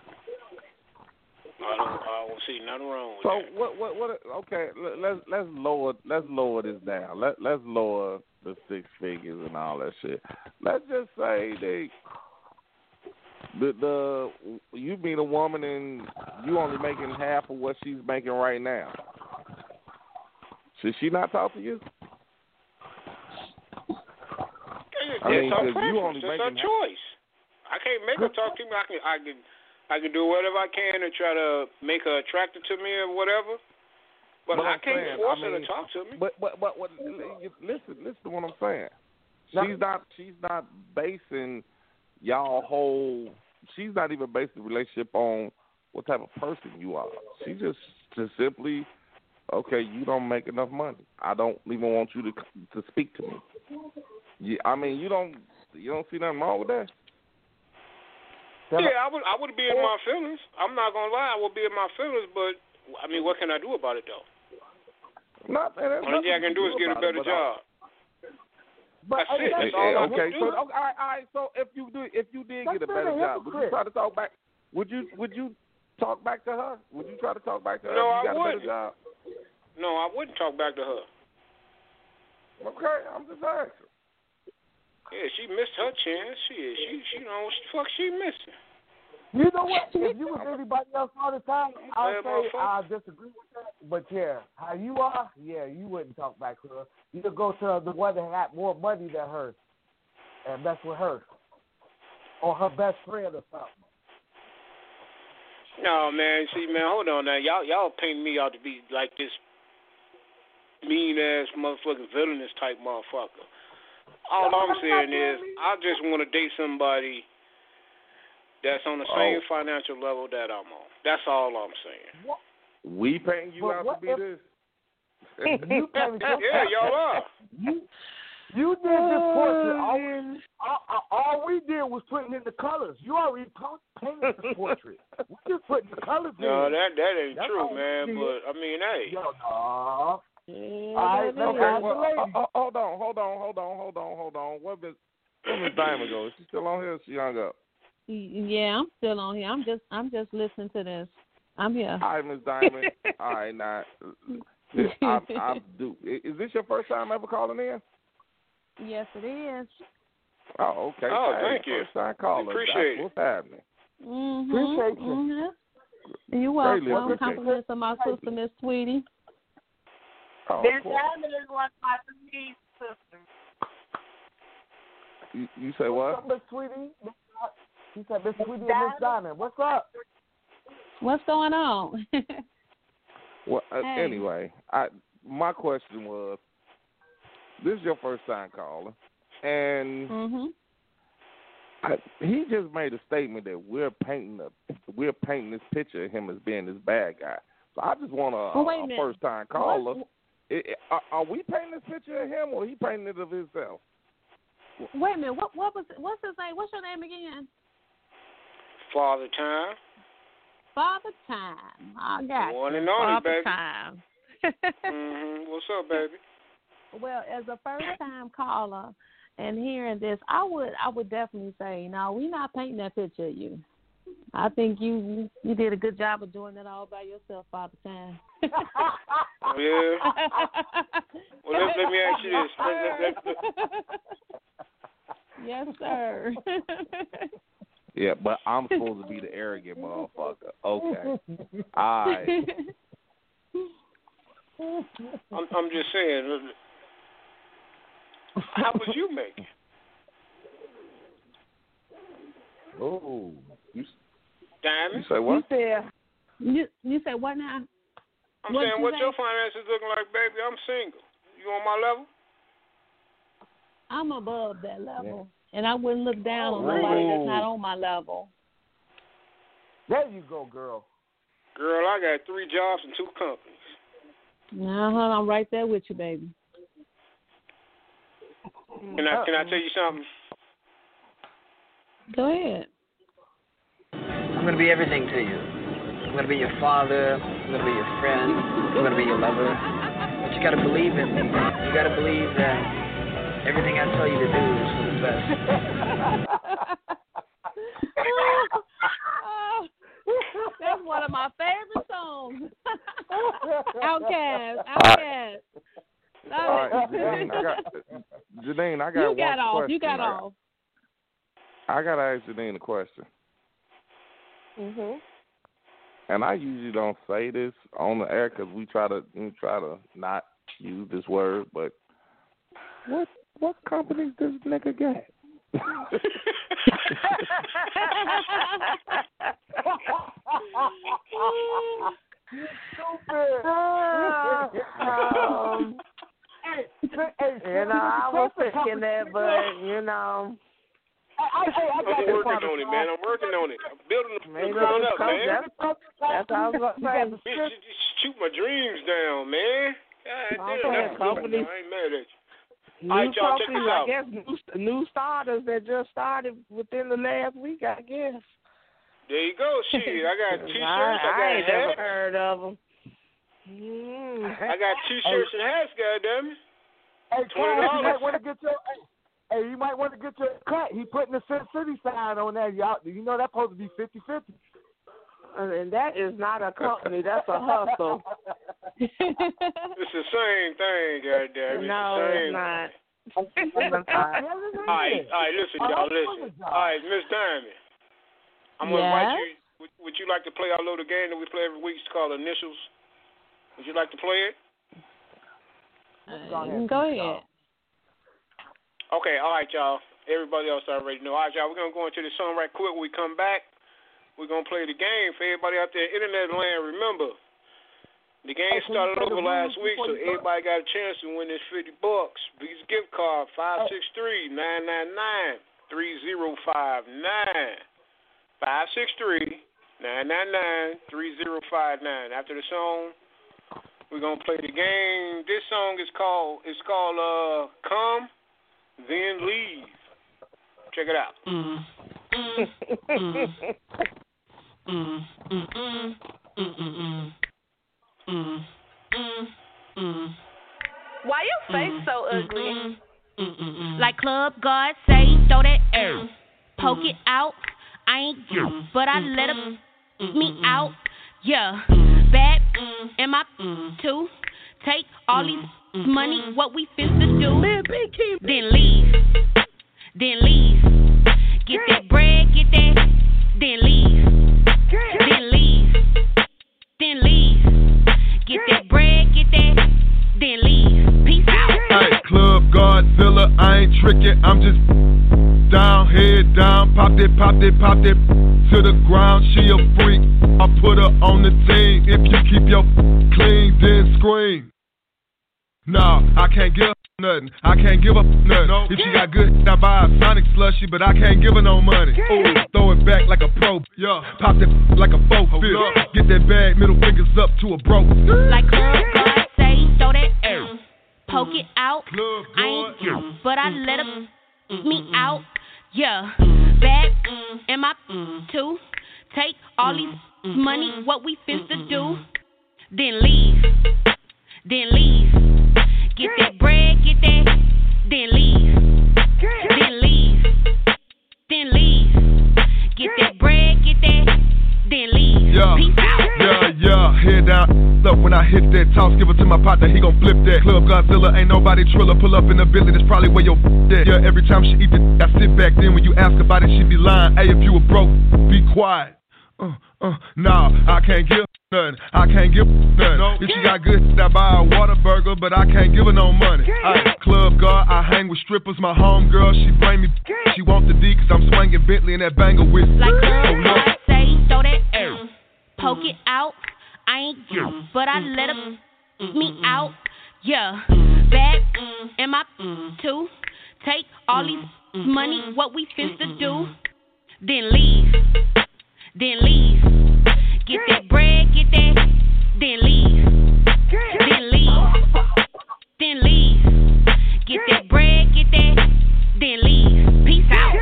I don't, I don't see nothing wrong with So that. what? What? What? Okay, let- let's let's lower let's lower this down. Let let's lower the six figures and all that shit. Let's just say they the the you being a woman and you only making half of what she's making right now. Should she not talk to you? It's I mean, her you only It's her choice. I can't make her talk to me. I can, I can, I can do whatever I can to try to make her attracted to me or whatever. But, But I can't saying, force I her to talk to me. But but but what? Listen, listen to what I'm saying. She's not she's not basing y'all whole. She's not even basing the relationship on what type of person you are. She just just simply, okay, you don't make enough money. I don't even want you to to speak to me. Yeah, I mean, you don't you don't see nothing wrong with that. Yeah, I would, I would be in my feelings. I'm not gonna lie, I would be in my feelings. But I mean, what can I do about it though? Not, and there's Only thing I can do is get a about it, better but I- job. But That's hey, it. that's all hey, I okay, would so okay, all right, all right. So if you do, if you did That's get a better a job, would you try to talk back? Would you would you talk back to her? Would you try to talk back to her? No, if I you got a wouldn't. better job? No, I wouldn't talk back to her. Okay, I'm just asking. Yeah, she missed her chance. She, she, she, you know, what the fuck she missing? You know what? *laughs* If you was anybody else all the time, I'd say. I disagree with that. But yeah, how you are, yeah, you wouldn't talk back to her. You'd go to the one that had more money than her and mess with her. Or her best friend or something. No, man. See, man, hold on now. Y'all, y'all paint me out to be like this mean ass motherfucking villainous type motherfucker. All I'm saying is, I just want to date somebody that's on the same Oh. financial level that I'm on. That's all I'm saying. We paying you But out to be if- this? *laughs* You paying *laughs* Yeah, y'all are. You, you did this portrait. All, Oh, all, all- all we did was putting in the colors. You already pa- painted the *laughs* portrait. we just putting the colors No, in. that that ain't That's true, man. But I mean, hey, Yo, no. Yeah, All right, that. Okay, well, lady. uh, uh, hold on, hold on, hold on, hold on, hold on. Where Miss where Miss Diamond go? Is she still on here? Or she hung up. Y- Yeah, I'm still on here. I'm just I'm just listening to this. I'm here. All right, Miss Diamond. All right, now. I, I do. Is this your first time ever calling in? Yes, it is. Oh, okay. Oh, Hey, thank you. First time caller. Appreciate That's what's happening. Mm-hmm. Appreciate you. Mm-hmm. You're welcome. appreciate it. Compliments of my sister, Miss Sweetie. Oh, Miss of. Diamond is one of my three sisters. You, you say what? Miss Sweetie? He said, Miss Sweetie and Miss Diamond. What's up? What's going on? *laughs* Well, uh, Hey. anyway, I my question was, this is your first time calling, and mhm. I, he just made a statement that we're painting a we're painting this picture of him as being this bad guy. So I just want a, Well, a a first time caller. What- It, it- are, are we painting this picture of him or he painting it of himself? Wait a minute. What what was what's his name? What's your name again? Father Time. Father Time. I got One you. and only, Father baby. Time. hmm What's up, *laughs* baby? Well, as a first time caller and hearing this, I would I would definitely say, no, we're not painting that picture of you. I think you you did a good job of doing that all by yourself, Father Time. *laughs* Yeah. *laughs* Well, let, let me ask you this. Let, let, let, yes, sir. Yeah, but I'm *laughs* supposed to be the arrogant motherfucker. Okay. All right. I'm, I'm just saying. Uh, how was you making? Oh, you, you Diamond? say You what? said you you said what now? I'm What'd saying, you what's say? your finances looking like, baby? I'm single. You on my level? I'm above that level, and I wouldn't look down on nobody that's not on my level. There you go, girl. Girl, I got three jobs and two companies. Uh-huh, I'm right there with you, baby. Can I can I tell you something? Go ahead. I'm gonna be everything to you. I'm gonna be your father. I'm gonna be your friend. I'm gonna be your lover. But you gotta believe in me. You gotta believe that everything I tell you to do is for the best. Oh, that's one of my favorite songs. *laughs* OutKast, OutKast. Love right, it. Janine, I got Janine, I got you one got off. question. You got I, off. I gotta ask Janine a question. mhm. and I usually don't say this on the air because we try to we try to not use this word. But what what companies does nigga get? um, Hey, hey, you know, I was thinking that, but you know, Hey, hey, I got I'm working on it, man. I'm working on it. I'm building the maybe growing it's up, come- man. that's, that's all I was You gonna say. Bitch, you just shoot my dreams down, man. God I'm damn, saying that's good. companies- I ain't mad at you. New All right, y'all, check companies, this I guess new, new starters that just started within the last week, I guess. There you go. Shit, I got *laughs* t-shirts. I, I, got I ain't never hats. heard of them. Mm. I got t-shirts and hats. Goddamn it. Hey, you $20. might want to get your. Hey, hey, you might want to get your cut. He putting the Sin City sign on there. Y'all, you know that's supposed to be 50-50. And that is not a company. That's a hustle. *laughs* It's the same thing. Goddamn it. no, the same it's not. Thing. It's not. All right, all right, listen, y'all, listen. All right, Miss Diamond, I'm gonna invite you. Would, would you like to play our little game that we play every week? It's called Initials. Would you like to play it? Uh, go ahead. Okay, all right, y'all. Everybody else already know. All right, y'all. We're gonna go into the song right quick. When we come back, we're gonna play the game for everybody out there in internet land. Remember, the game Hey, started play over last week, so everybody got a chance to win this fifty bucks. Visa gift card five six three nine nine nine three zero five nine five six three nine nine nine three zero five nine. After the song, we're gonna play the game. This song is called it's called uh Come Then Leave. Check it out. Mm. *laughs* Mm. Mm. Why your face so ugly? Like Club God say, throw that air. Poke it out. I ain't you, but I let him me out. Yeah. Bad am I too? Take all these money, what we finna do. Then leave. Then leave. Get that bread, get that. Then leave. Get that bread, get that. Then leave. Peace out. Hey, Club Godzilla, I ain't tricking, I'm just down, head down, pop it, pop it, pop it to the ground. She a freak, I put her on the team. If you keep your clean, then scream. Nah, I can't her nothing. I can't give her nothing. If she got good, I buy a Sonic slushy, but I can't give her no money. Ooh, throw it back like a pro. Yeah. Pop that like a four fifth. Get that bag, middle fingers up to a bro. Like club God say, throw that air. Poke it out. I ain't you, but I let him me out. Yeah. Bad am I too? Take all these money, what we finna do, then leave. Then leave. Get that bread, get that, then leave. Then leave. Then leave. Get that bread, get that, then leave. Yeah, Peace out. yeah, yeah. Head down, up when I hit that toss. Give it to my partner, he gon' flip that. Club Godzilla, ain't nobody triller. Pull up in the building, that's probably where your *laughs* at. Yeah, every time she eat it, I sit back. Then when you ask about it, she be lying. Hey, if you were broke, be quiet. Uh, uh, nah, I can't give nothing. I can't give nothing. If she got good, I buy a Whataburger, but I can't give her no money. Ay, club guard, I hang with strippers. My homegirl, she bring me. She want the D, cause I'm swinging Bentley in that banger with. Like club no. God say, throw that air. Poke it out. I ain't you, but I let him me out. Yeah. Bad am I too? Take all these money, what we finna do, then leave. Then leave. Get that bread, get that, then leave. Then leave. Then leave. Get that bread, get that, then leave. Peace out.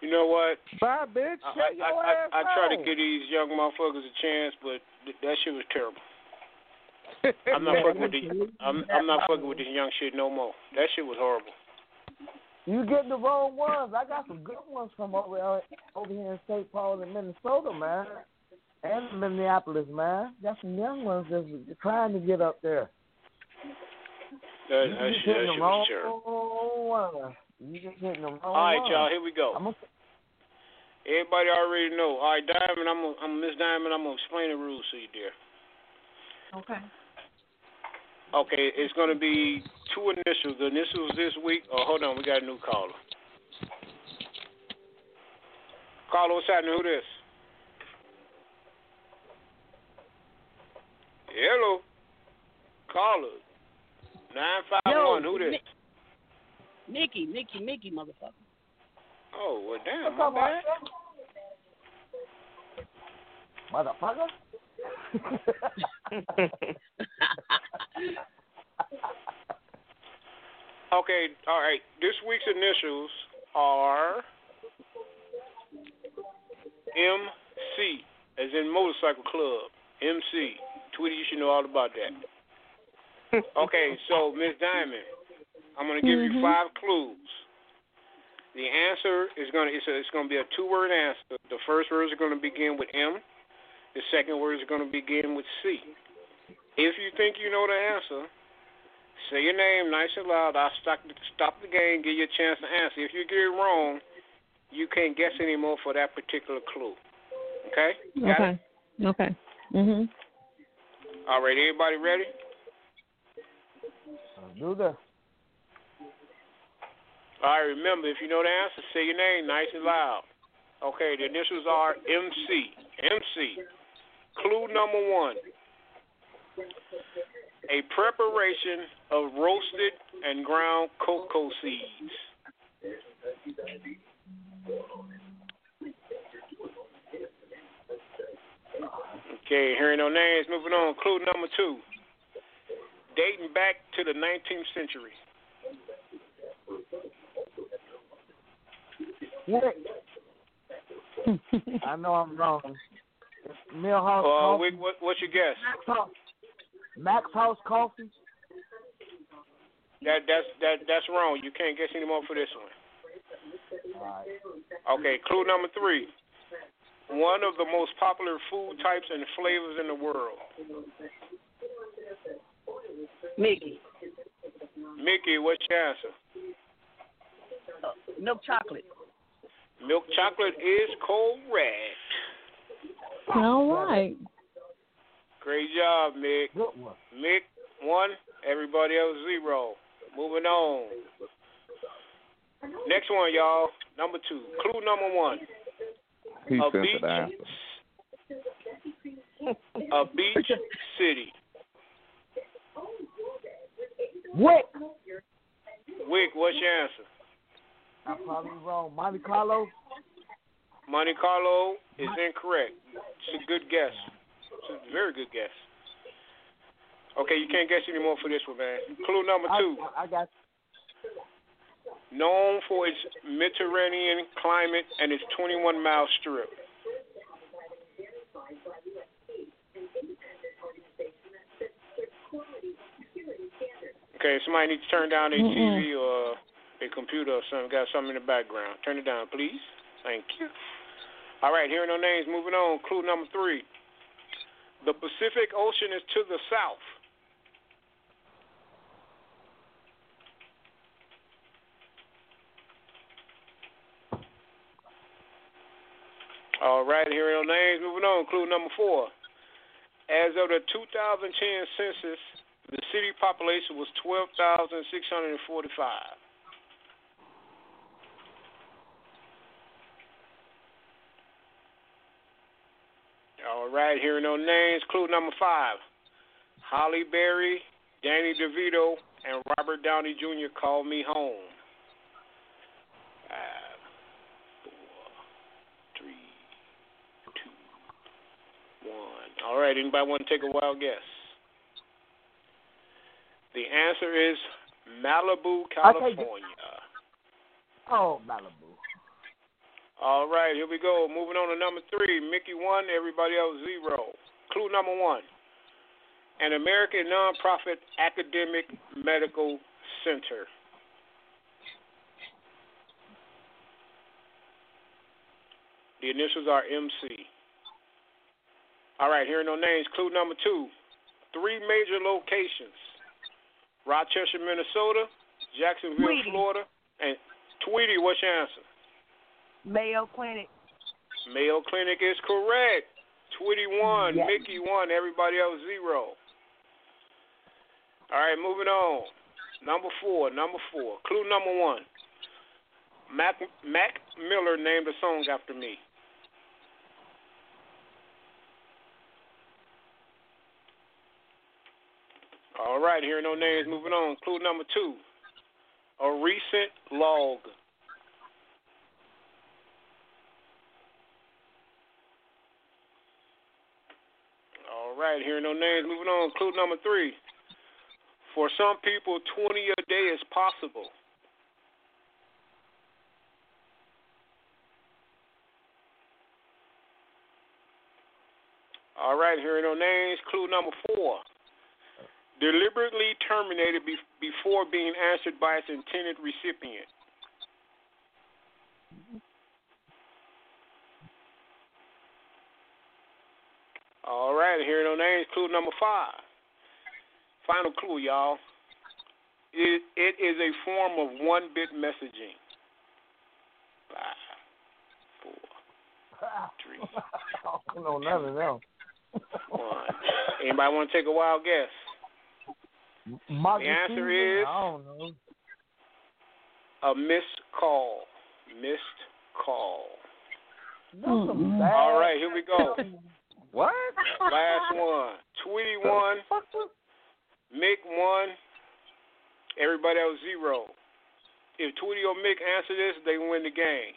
You know what? Bye, bitch. I, Shut I, your I, ass I, I try to give these young motherfuckers a chance, but th- that shit was terrible. *laughs* I'm not fucking with *laughs* the, I'm I'm not fucking with this young shit no more. That shit was horrible. You get the wrong ones. I got some good ones from over uh, over here in St. Paul and Minnesota, man, and Minneapolis, man. Got some young ones that's trying to get up there. That, You that, just that hitting the wrong terrible. one. You just hitting the wrong All right, one. y'all, here we go. I'm a, Everybody already know. All right, Diamond, I'm gonna, I'm Miss Diamond. I'm gonna explain the rules to you, dear. Okay. Okay, it's gonna be two initials. The initials this week. Oh, hold on, we got a new caller. Caller, what's happening? Who this? Hello. Caller. Nine five one. Who this? Mickey, Mickey, Mickey, motherfucker. Oh, well, damn, my bad. Motherfucker. *laughs* *laughs* Okay, all right. This week's initials are MC, as in Motorcycle Club. MC. Tweety, you should know all about that. Okay, so Miss Diamond, I'm gonna give you mm-hmm. five clues. The answer is gonna it's, a, it's gonna be a two word answer. The first words are gonna begin with M. The second words are gonna begin with C. If you think you know the answer, say your name nice and loud. I'll stop stop the game, give you a chance to answer. If you get it wrong, you can't guess anymore for that particular clue. Okay? Got Okay. it? Okay. Mhm. All right, everybody ready? I'll Do that. All right, remember, if you know the answer, say your name nice and loud. Okay, the initials are MC. MC. Clue number one. A preparation of roasted and ground cocoa seeds. Okay, hearing no names, moving on. Clue number two. Dating back to the 19th century. *laughs* I know I'm wrong. Millhouse Uh, what, what's your guess? Max House, Coffee. That that's that that's wrong. You can't guess anymore for this one. Okay, clue number three. One of the most popular food types and flavors in the world. Mickey, Mickey, what's your answer? uh, milk chocolate. Milk chocolate is correct. All right. Great job, Mick. Good one. Mick one, everybody else zero. Moving on. Next one, y'all. Number two. Clue number one. He a sent beach. A beach city. Wick. Wick, what's your answer? I'm probably wrong. Monte Carlo. Monte Carlo is incorrect. It's a good guess. A very good guess. Okay, you can't guess anymore for this one, man. Clue number two. I, I got. Known for its Mediterranean climate and its 21 mile strip. Okay, somebody needs to turn down their TV or their computer or something. Got something in the background. Turn it down, please. Thank you. All right, hearing no names. Moving on. Clue number three. The Pacific Ocean is to the south. All right, hearing no names. Moving on. Clue number four. As of the 2010 census, the city population was 12,645. All right, hearing no names. Clue number five. Halle Berry, Danny DeVito, and Robert Downey Jr. call me home. Five, four, three, two, one. All right, anybody want to take a wild guess? The answer is Malibu, I'll take it. California. Oh, Malibu. All right, here we go. Moving on to number three. Mickey one, everybody else zero. Clue number one. An American nonprofit academic medical center. The initials are MC. All right, here are no names. Clue number two. Three major locations. Rochester, Minnesota, Jacksonville, Tweety. Florida, and Tweety, what's your answer? Mayo Clinic. Mayo Clinic is correct. Tweety one, Yes. Mickey one, everybody else zero. All right, moving on. Number four, number four. Clue number one. Mac, Mac Miller named a song after me. All right, here no names. Moving on. Clue number two. A recent log. All right, are no names. Moving on. Clue number three. For some people, 20 a day is possible. All right, are no names. Clue number four. Deliberately terminated be- before being answered by its intended recipient. All right, here are no names. Clue number five. Final clue, y'all. It, it is a form of one bit messaging. Five, four, three, *laughs* I don't know none of them. one. Anybody want to take a wild guess? Marcus The answer is- I don't know. A missed call. Missed call. That's some mm-hmm. bad. All right, here we go. What? Last *laughs* one. Tweety one. Mick one. Everybody else zero. If Tweety or Mick answer this, they win the game.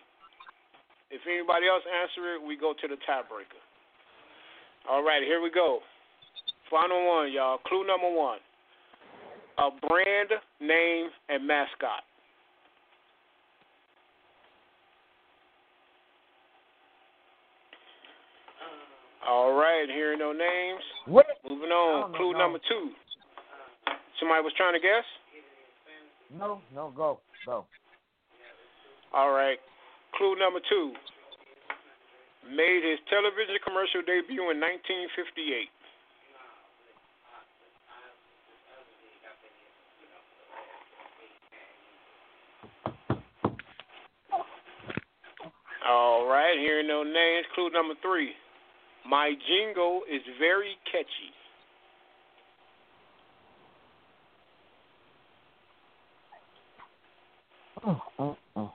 If anybody else answer it, we go to the tiebreaker. All right, here we go. Final one, y'all. Clue number one. A brand, name, and mascot. All right, here are no names. What? Moving on. don't know, Clue number two. Somebody was trying to guess? No, no, go, go. All right. Clue number two. Made his television commercial debut in 1958. All right, here are no names. Clue number three. My jingle is very catchy. Oh, oh, oh.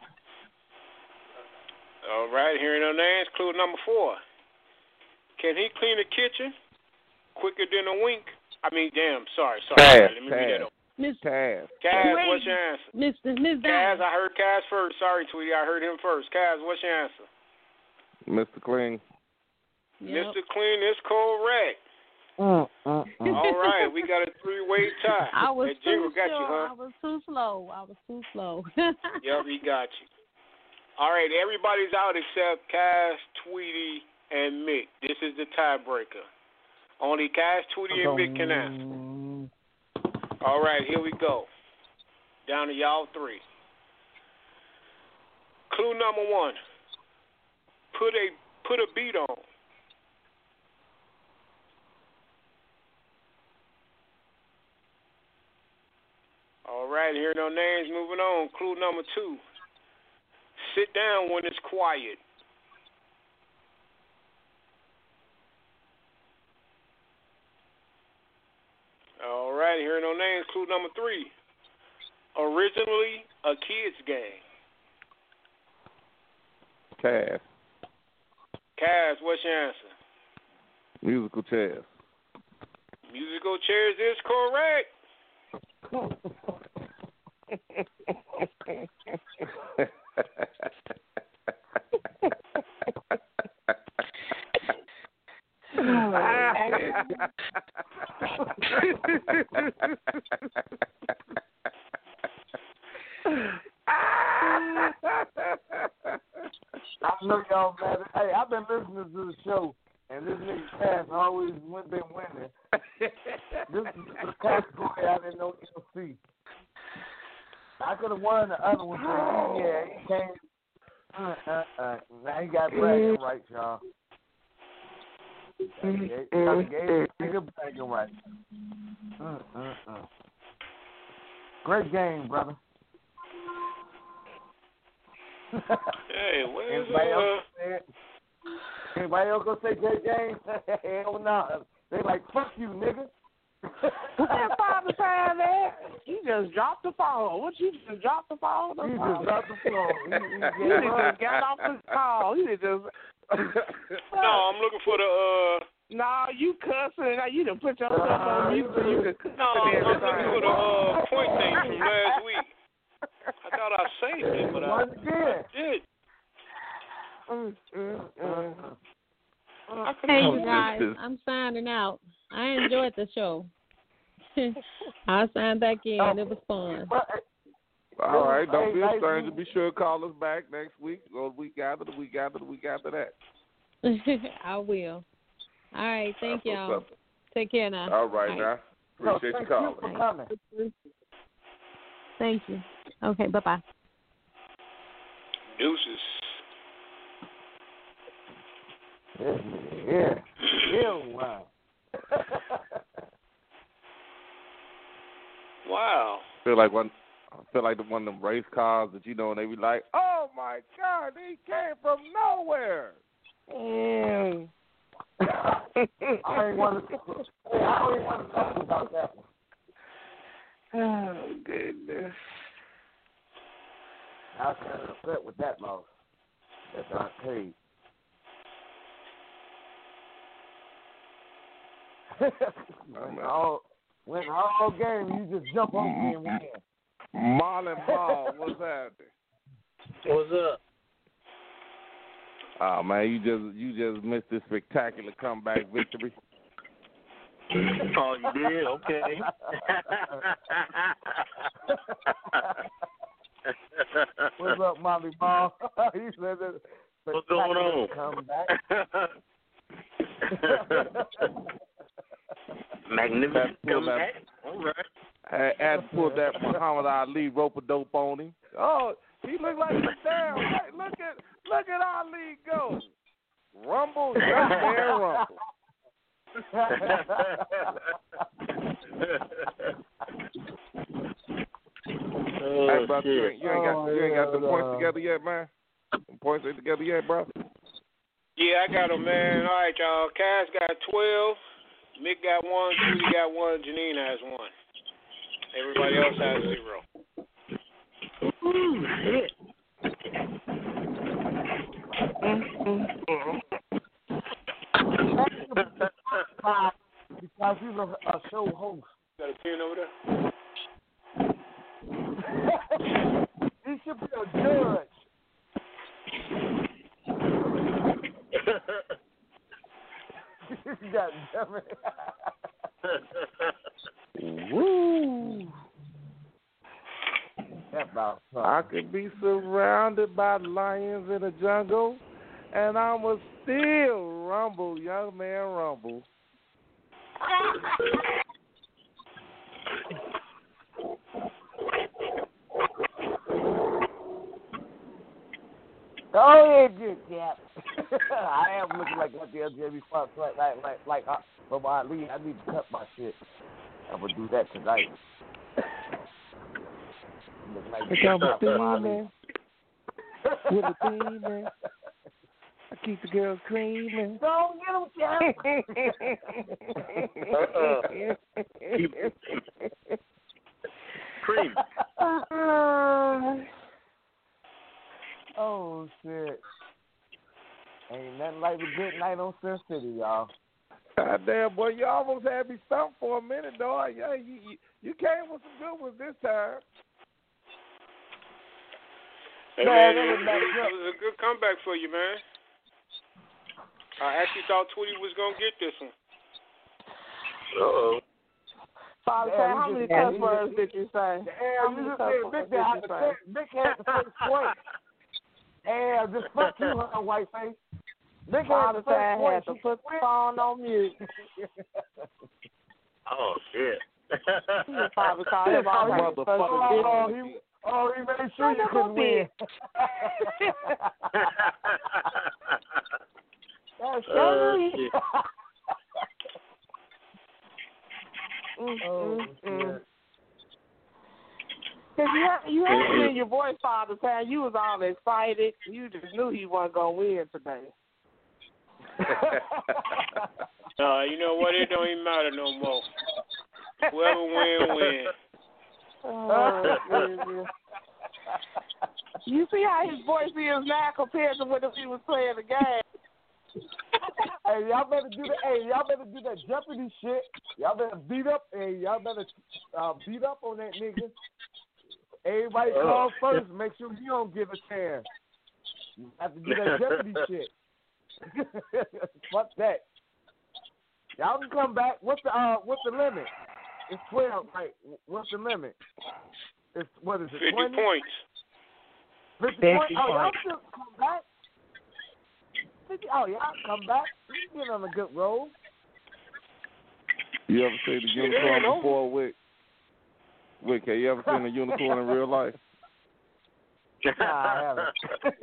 All right, here are no names. Clue number four. Can he clean the kitchen quicker than a wink? I mean, damn, sorry, sorry. Pass, Let me read that over. Miss Cass. Kaz, what's your answer? Mr. Miss Kaz, I heard Kaz first. Sorry, Tweety, I heard him first. Kaz, what's your answer? Mr. Clean. Yep. Mr. Clean is correct. Mm, mm, mm. All right, we got a three-way tie. I was that jingle too got sure. you, huh? I was too slow. I was too slow. *laughs* Yep, he got you. All right, everybody's out except Cass, Tweety, and Mick. This is the tiebreaker. Only Cass, Tweety, and Mick can answer. All right, here we go. Down to y'all three. Clue number one. Put a put a beat on. All right, here no names. Moving on. Clue number two. Sit down when it's quiet. All right, here no names. Clue number three. Originally a kids game. Cass. Cass, what's your answer? Musical chairs. Musical chairs is correct. I know y'all mad. Hey, I've been listening to the show, and this nigga Cass always been winning. this is the category I didn't know see. I could have won the other one, but yeah, he came. Uh, uh, uh. Now he got bragging rights, y'all. He gave nigga bragging rights. Uh, uh, uh. Great game, brother. Hey, where's Anybody uh? else say? Anybody else gonna say great *laughs* game? Hell no. They like fuck you, nigga. Put that father time there. You just dropped the phone. What you just dropped the phone? You just dropped the phone. You, you, You just got off the call. You done just. *laughs* No, I'm looking for the uh. No, you cussing. Now you done put yourself on mute so you can cuss No, I'm looking for the everything. uh point thing from last week. I thought I saved it, but I, Once I again. did. Mm, mm, mm. I could've Hey, Oh, you guys, I'm signing out. I enjoyed the show. *laughs* I'll sign back in. It was fun. But, uh, All right, don't be a stranger. meeting Be sure to call us back next week or the week after, the week after, the week after that. *laughs* I will. All right, thank That's y'all. Take care now. All right, All now. Appreciate you thank you calling. for coming. Thank you. Okay, bye bye. Deuces. Yeah, yeah, *clears throat* yeah, wow. Wow. Feel like one. I feel like the one of them race cars that you know, and they be like, "Oh my God, he came from nowhere." Mm. I ain't want to. I don't want to talk about that one. Oh goodness. I was kind of upset with that loss. That's not paid. when *laughs* all when all game you just jump on me and win. Marlon Ball, what's happening? What's up? Oh man, you just you just missed this spectacular comeback victory. Oh, you did? Okay. What's up, Molly Ball? he *laughs* said that. What's going on? Come back. *laughs* *laughs* Magnificent Pull that- comeback. All right. Had, had to pull that Muhammad Ali rope a dope on him. Oh, he looked like a damn. Hey, look at look at Ali go. Rumble, yeah, man, rumble. oh, hey, brother, you shit. ain't, you ain't got you ain't got the points together yet, man. Them points ain't together yet, bro. Yeah, I got them, man. All right, y'all. Cass got 12. Mick got one, Judy got one, Janine has one. Everybody else has zero. Ooh, shit. because he's a, a show host. Got a pin over there? *laughs* he should be a judge. *laughs* *laughs* God damn it. *laughs* Woo! That about I could be surrounded by lions in the jungle, and I'ma still rumble, young man, rumble. *laughs* Go yeah, good *laughs* cap. I am looking like what the LJB Fox like like like like uh, from Ali. I need to cut my shit. I'm gonna do that tonight. *coughs* Look like Look how Muhammad I'm Ali. steaming *laughs* with a demon. I keep the girls creaming. Don't get him, *laughs* Cream. Oh shit! Ain't nothing like a good night on Sin City, y'all. God damn, boy, you almost had me stumped for a minute, though. Yeah, you, you you came with some good ones this time. Hey, Man, man, that it was was, it was a good comeback for you, man. I actually thought Tweety was gonna get this one. Uh-oh. Father, Yeah, how many yeah, cuss words did you say? How Damn, many you just cuss said words Big did you say? Big had the first point. Damn, just *laughs* fuck you, huh, white face. Big had Father the I had to put the phone on mute. *laughs* Oh, shit. *laughs* Your father called him all right. Motherfucker. Oh, he, oh, he made sure you couldn't win. That's Oh, shit. Mm, Oh, mm, mm. Shit. Cause you had, you had it *clears throat* in your voice, Father, saying you was all excited. You just knew he wasn't gonna win today. *laughs* Uh, you know what? It don't even matter no more. Whoever win, win. *laughs* Oh, goodness. You see how his voice is now compared to when he was playing the game. hey, y'all better do the hey, y'all better do that Jeopardy shit. Y'all better beat up hey, y'all better uh, beat up on that nigga. Everybody Oh. call first, make sure you don't give a chance. You have to do that Jeopardy *laughs* shit. *laughs* Fuck that. Y'all can come back. What's the uh what's the limit? It's twelve, right? What's the limit? It's what is it, Fifty twenty? points. Fifty 50 points? Oh, y'all points. still come back? 50, oh, y'all come back. You get on a good roll. You ever seen the Shit, it ain't unicorn over. Before, Wick? Wick, have you ever seen a unicorn in real life? *laughs* Nah, I haven't. *laughs*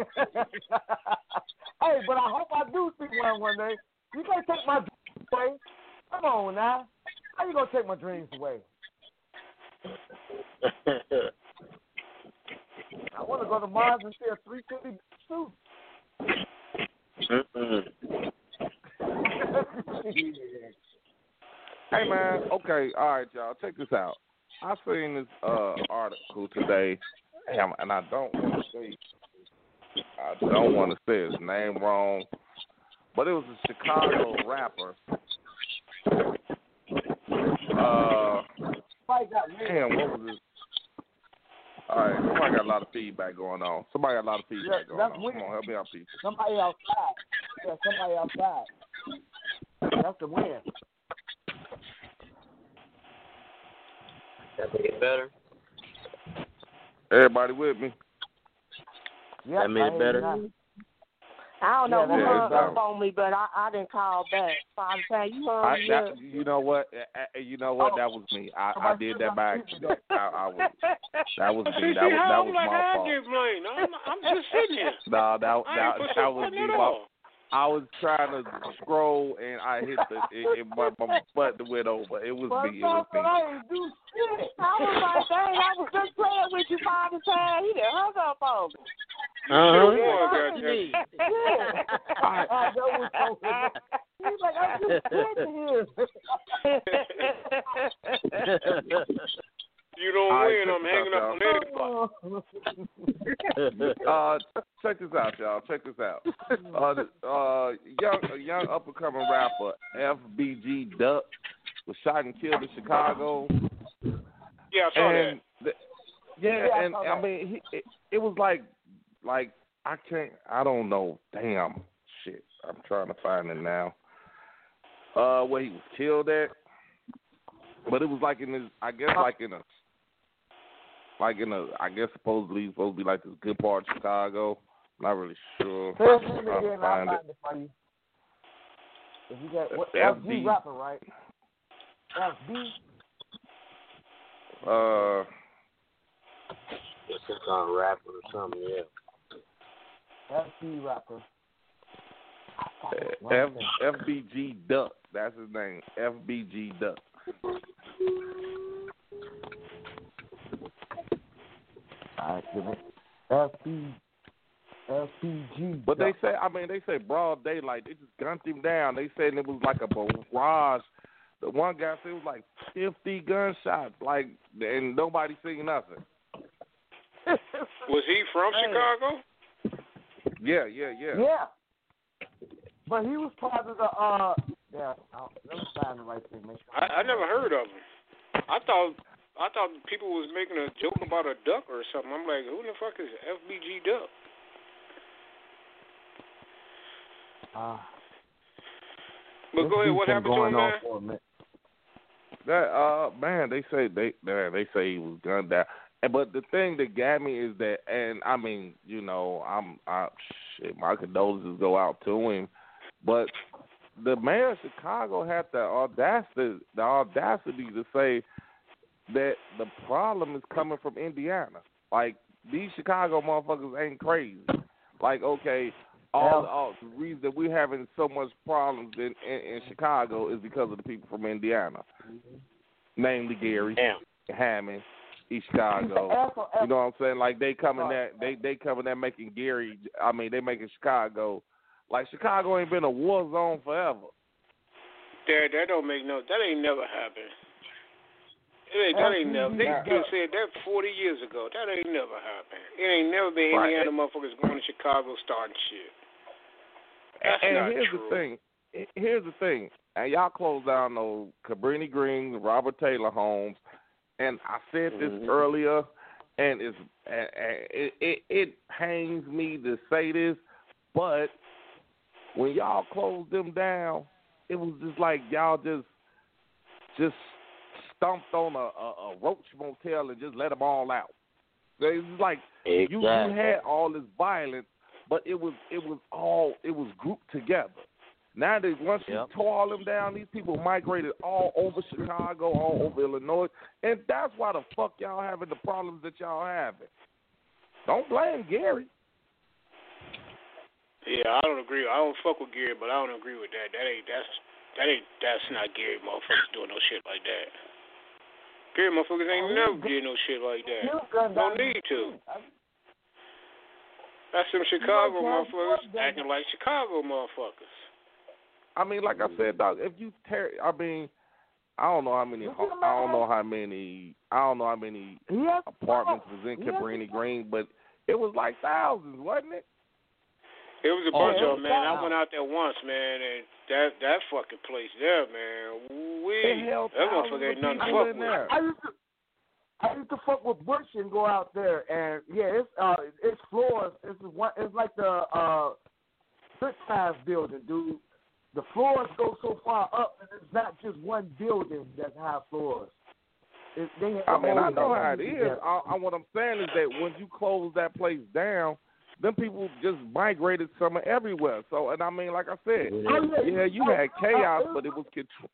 hey, but I hope I do see one one day. You can't take my dreams away. Come on now. How you gonna take my dreams away? I want to go to Mars and see a 350 suit. *laughs* Hey man, okay, all right, y'all. Check this out. I seen this uh article today, and I don't want to say, I don't want to say his name wrong, but it was a Chicago rapper. Uh, Somebody got damn, what was it? All right, somebody got a lot of feedback going on. Somebody got a lot of feedback Yeah, going on. weird. Come on, help me out, people. Somebody outside. Yeah, somebody outside. That's the win. That make it better. Everybody with me? Yep, That made it I hear better? you. I don't know Yeah, who that hung is up on me, but I, I didn't call back. Father, say you hung I, me that, up. you know what? Uh, You know what? That was me. I, I did that by accident. *laughs* I, I was. That was me. *laughs* That was that was my fault. get blamed. I'm, I'm just sitting here. *laughs* No, that I that that was me. At My, all. I was trying to scroll and I hit the it, it, my, my button went over. It was But me. It was me. I ain't do shit. I was like, dang, I was just playing with you, Father, say he done hung up on me. Uh-huh. Boy, goddamn. I know what's going on. He's like, I'm just sitting here. You don't All right, win. check I'm hanging out, up on anybody. *laughs* Uh, check this out, y'all. Check this out. Uh, uh, young a young up and coming rapper FBG Duck was shot and killed in Chicago. Yeah, I saw and the, yeah, Yeah, I and saw I that. mean, he, it, it was like, like I can't, I don't know. Damn, shit. I'm trying to find it now. Uh, where he was killed at. But it was like in this, I guess, like in a, like in a, I guess supposedly it's supposed to be like this good part of Chicago. I'm Not really sure. Say his I'll again, I'll find find it. it for you. If you got what FB. FB rapper, right? FB. Uh, It's some kind of rapper or something, yeah. FB rapper. F FBG Duck. That's his name. FBG Duck. Alright, give it. FB. FBG. But they say, I mean, they say broad daylight. They just gunned him down. They said it was like a barrage. The one guy said it was like fifty gunshots, like, and nobody seen nothing. *laughs* Was he from Hey. Chicago? Yeah, yeah, yeah. Yeah. But he was part of the uh yeah, I'll, let me find the right thing, make sure. I, I never heard of him. I thought I thought people was making a joke about a duck or something. I'm like, who the fuck is FBG Duck? Uh, But go ahead, what happened to going him, on man? for a minute. That uh man, they say they man, they say he was gunned down. But the thing that got me is that, and I mean, you know, I'm, I shit, my condolences go out to him, but the mayor of Chicago had the audacity, the audacity to say that the problem is coming from Indiana. Like these Chicago motherfuckers ain't crazy. Like okay, all, all the reason that we're having so much problems in, in in Chicago is because of the people from Indiana, mm-hmm. namely Gary, Hammond, East Chicago. You know what I'm saying? Like they coming that they they coming that making Gary. I mean, they making Chicago. Like Chicago ain't been a war zone forever. That that don't make no. That ain't never happened. It ain't, that ain't never. They been said that 40 years ago. That ain't never happened. It ain't never been Right. Indiana motherfuckers going to Chicago starting shit. That's and here's true. the thing. Here's the thing. And y'all closed down those Cabrini Green, Robert Taylor homes, and I said this Mm-hmm. earlier, and it's and it, it it pains me to say this, but when y'all closed them down, it was just like y'all just just stumped on a, a, a roach motel and just let them all out. It's like you you had all this violence, but it was it was all it was grouped together. Now that once you tore all them down, these people migrated all over Chicago, all over Illinois, and that's why the fuck y'all having the problems that y'all having. Don't blame Gary. Yeah, I don't agree. I don't fuck with Gary, but I don't agree with that. That ain't that's that ain't that's not Gary motherfuckers doing no shit like that. Gary motherfuckers ain't never did no shit like that. was gunned Don't need to. That's some Chicago motherfuckers acting like Chicago motherfuckers. I mean, like I said, dog, if you tear, I mean, I don't know how many, Look ho- at him, I don't know how many, I don't know how many apartments was in He has Cabrini Green, but it was like thousands, wasn't it? It was a Oh, bunch yeah. of 'em, man. I went out there once, man, and that that fucking place there, man. We that thousands motherfucker ain't nothing to fuck with. there. I used to I used to fuck with Bush and go out there and yeah, it's uh it's floors. It's one it's like the uh good times building, dude. The floors go so far up and it's not just one building that has floors. It, they have I mean, I know how it together. is. I, I, what I'm saying is that when you close that place down, them people just migrated somewhere everywhere. So, and I mean, like I said, yeah, you had chaos, but it was control.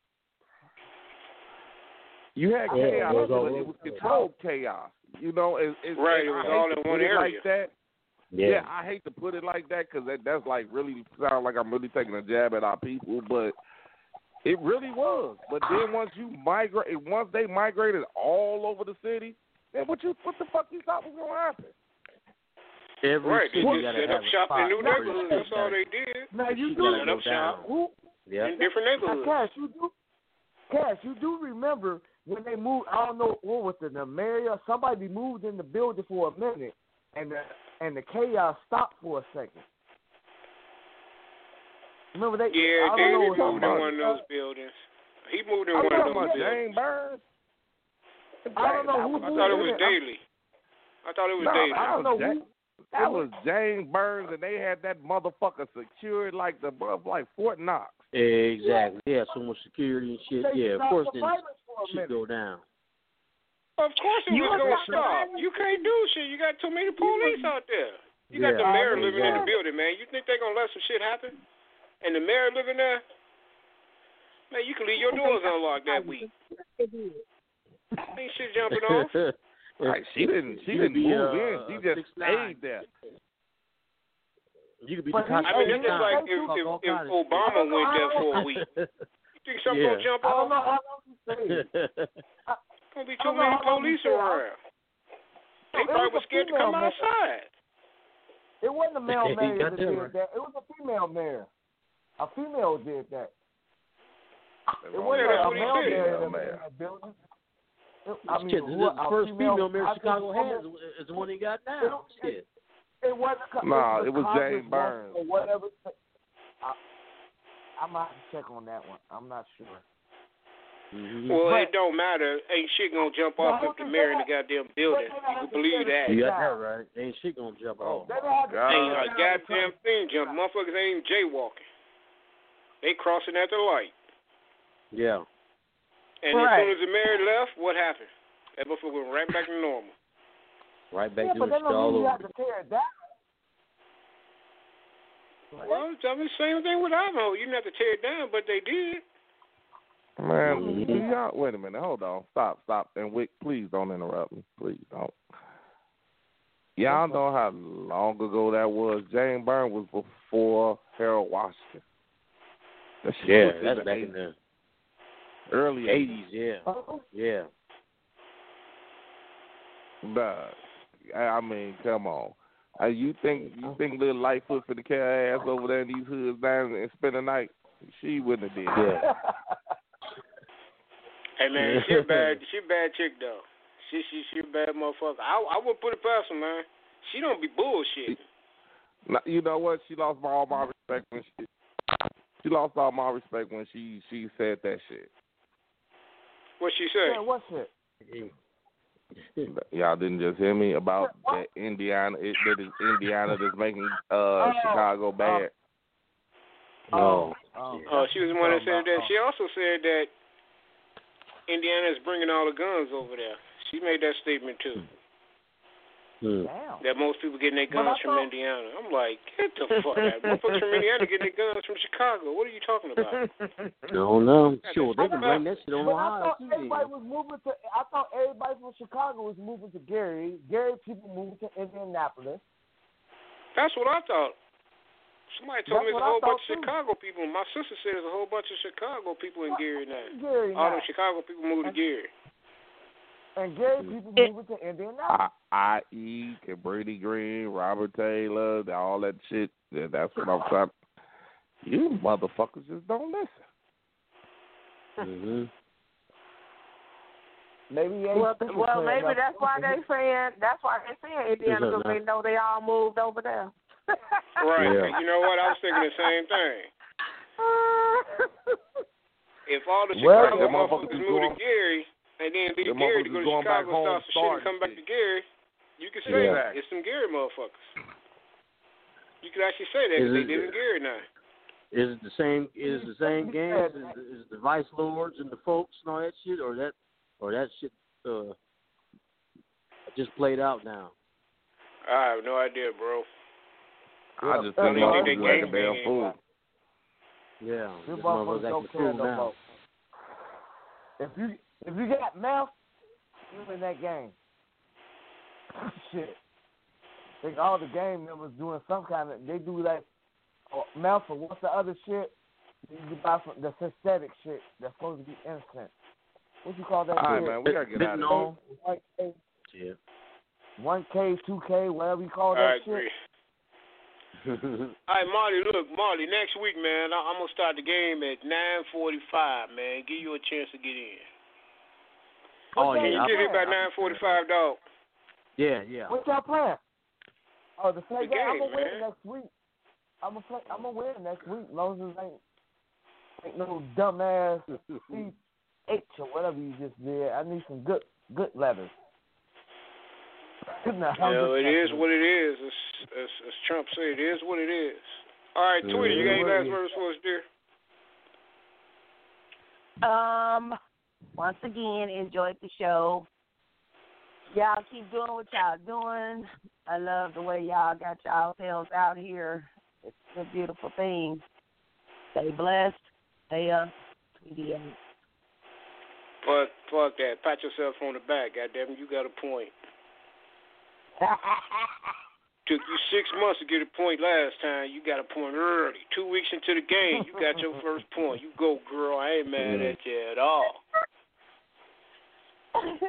You had Yeah, chaos, it was but it was controlled chaos. You know, it, it's Right, it I was hate all to in put one it area. Like that. Yeah. Yeah, I hate to put it like that because that, that's like really sound like I'm really taking a jab at our people, but it really was. But then once you migrate, once they migrated all over the city, then what you what the fuck you thought was gonna happen? Every Right, they city just gotta set up shop in new for it. neighborhoods. That's all they did. Now you You do gotta Set up shop down. who Yeah. in different Now, neighborhoods. Cash, you do Cash, you do remember when they moved I don't know what was it, the mayor somebody moved in the building for a minute and the and the chaos stopped for a second. Remember they Yeah, I don't David know moved in one of those buildings. He moved in I'm one of those buildings. Jane Burns. I don't know who I thought it was Daley. I thought it was No, Daley. I don't know who That was Jane Burns, and they had that motherfucker secured like the above like Fort Knox. Exactly. Yeah, so much security and shit. They Yeah, of course the then violence for a shit go down. Of course it You was was gonna stop. You can't do shit. You got too many police out there. You got the Yeah, mayor living in the building, man. You think they're gonna let some shit happen? And the mayor living there? Man, you can leave your doors unlocked that week. *laughs* Ain't shit jumping off. *laughs* Right, she didn't. She didn't be, move uh, in. She just 6'9". stayed there. You could be But the he- I mean, it's just like if, if, if Obama shit. went there for a week. *laughs* You think something Yeah. gonna jump I don't know how long stayed. *laughs* Gonna be too many police you stayed. around. They It was probably a were scared to female come man. outside. It wasn't a *laughs* male mayor that that did right. that. It was a female mayor. A female did that. It wasn't a male mayor that was in that building. It, I mean, shit, who, the, first female mayor I think Chicago has is the one he got now. It- Shit. It wasn't. co- Nah, the it was Congress James one Burns. Or whatever. I, I'm gonna check on that one. I'm not sure. Mhm. Well, But- it don't matter. Ain't shit gonna jump off who if the mayor in the goddamn building. But You can believe that. You got Yeah. that right. Ain't shit gonna jump Oh, off. They don't have God. Ain't a goddamn thing jump. Motherfuckers ain't jaywalking. They crossing at the light. Yeah. And Right. as soon as the mayor left, what happened? That motherfucker went right back to normal. Right back Yeah, to but it that don't all mean you over. have to tear it down. Well, I mean, same thing with Ivanhoe. You didn't have to tear it down, but they did. Man, y'all wait a minute. Hold on. Stop, stop. And Wick, please don't interrupt me. Please don't. Y'all know how long ago that was. James Byrne was before Harold Washington. That shit Yeah, was that's the back in the early eighties. Yeah. Oh, Yeah. Nah, I I mean, come on. Uh, you think you think little Lightfoot for the carry ass over there in these hoods down and spend the night? She wouldn't have did. that. Yeah. *laughs* Hey man, she a *laughs* bad, she a bad chick though. She she she a bad motherfucker. I I would put it past her, man. She don't be bullshit. Now, you know what? She lost all my respect when she she lost all my respect when she she said that shit. What she say? Yeah, what's it? Y'all didn't just hear me about that Indiana. It, that is Indiana that's making uh Chicago bad. Oh. Oh, Uh, she was the one that said that. Oh. She also said that Indiana is bringing all the guns over there. She made that statement too. Mm. Damn. That most people getting their But I guns from thought- Indiana. I'm like, get the *laughs* fuck out. Motherfuckers from Indiana getting their guns from Chicago. What are you talking about? *laughs* I don't know. Sure, they can blame that shit on But I thought everybody was moving to. I thought everybody from Chicago was moving to Gary. Gary people moving to Indianapolis. That's what I thought. Somebody told That's me there's what a I whole bunch thought, of. Chicago people. My sister said there's a whole bunch of Chicago people in Gary now. Gary All now. them Chicago people moved to Gary. And gay people moving to Indianapolis. I, I.E. Brady Green, Robert Taylor, all that shit. Yeah, That's what I'm trying. You motherfuckers just don't listen. Mm-hmm. Maybe Well, well, maybe enough. that's why they saying that's why they saying Indiana because they know they all moved over there. Right. Yeah. You know what? I was thinking the same thing. *laughs* If all the Well, Chicago them motherfuckers motherfuckers move to Gary and then leave them Gary to go to going back Chicago home and start some shit and come back to Gary, you can say Yeah. that. It's some Gary motherfuckers. You could actually say that 'cause Is they it- live in Gary now. Is it the same? Is it the same gangs? Is, is the vice lords and the folks and all that shit, or that, or that shit uh, just played out now? I have no idea, bro. I just Yeah, think yeah, motherfuckers they like a gang damn banging. fool. Yeah, Them this motherfuckers motherfucker's don't acting care fool now. If you if you got mouth, you in that game. *laughs* Shit. think all the gang members doing some kind of they do like uh, mouth or what's the other shit? You buy some the synthetic shit that's supposed to be innocent. What you call that All right, shit? man, we gotta get out of here. One K, Yeah. one K, two K, whatever you call I that agree. shit. *laughs* All right, Marty. Look, Marty. Next week, man, I- I'm gonna start the game at 9:45. Man, give you a chance to get in. Oh What Can yeah. you get here by 9:45, dog? Yeah, yeah. What y'all playing? Oh, the same The game. I'm gonna win next week. I'm gonna play. I'm gonna win next week. Long as it ain't ain't no dumbass C H or whatever you just did. I need some good good letters. *laughs* no, I'm You know, just it is what it is. As, as, as Trump said, it is what it is. All right, Tweety, you got any last words for us, dear? Um, once again, enjoyed the show. Y'all keep doing what y'all doing. I love the way y'all got y'all selves out here. It's a beautiful thing. Stay blessed. Stay up. Tweety. Fuck, fuck that. Pat yourself on the back. Goddamn, you got a point. *laughs* Took you six months to get a point last time. You got a point early. Two weeks into the game, you got your *laughs* first point. You go, girl. I ain't mad at you at all.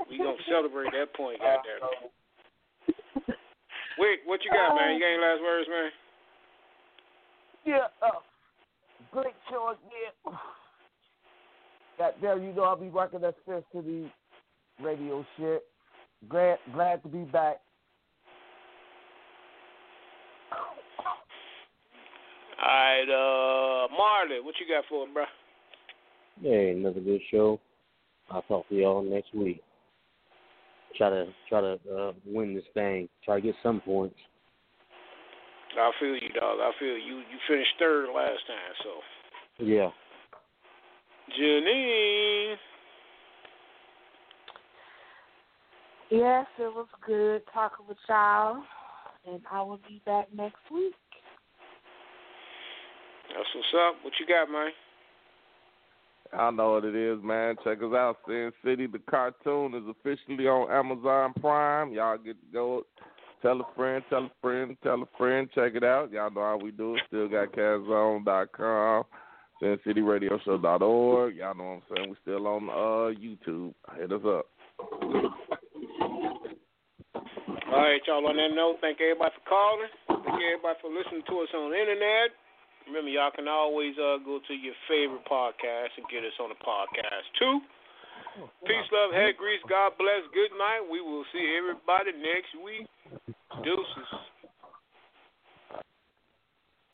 We gonna celebrate that point, goddamn. Wait, what you got, man? You got any last words, man? Yeah, uh, great show again. Goddamn, you know I'll be rocking that Fifth City radio shit. Glad, glad to be back. All right, uh, Marley, what you got for him, bro? Hey, another good show. I'll talk to y'all next week. Try to try to uh, win this thing. Try to get some points. I feel you, dog. I feel you. You finished third last time, so. Yeah. Janine. Yes, it was good talking with y'all, and I will be back next week. That's what's up. What you got, man? I know what it is, man. Check us out. Sin City, the cartoon is officially on Amazon Prime. Y'all get to go. Tell a friend, tell a friend, tell a friend. Check it out. Y'all know how we do it. Still got CatZone.com, SinCityRadioShow.org. Y'all know what I'm saying. We still on uh, YouTube. Hit us up. All right, y'all. On that note, thank everybody for calling. Thank everybody for listening to us on the internet. Remember, y'all can always uh, go to your favorite podcast and get us on the podcast too. Peace, love, head grease. God bless. Good night. We will see everybody next week. Deuces.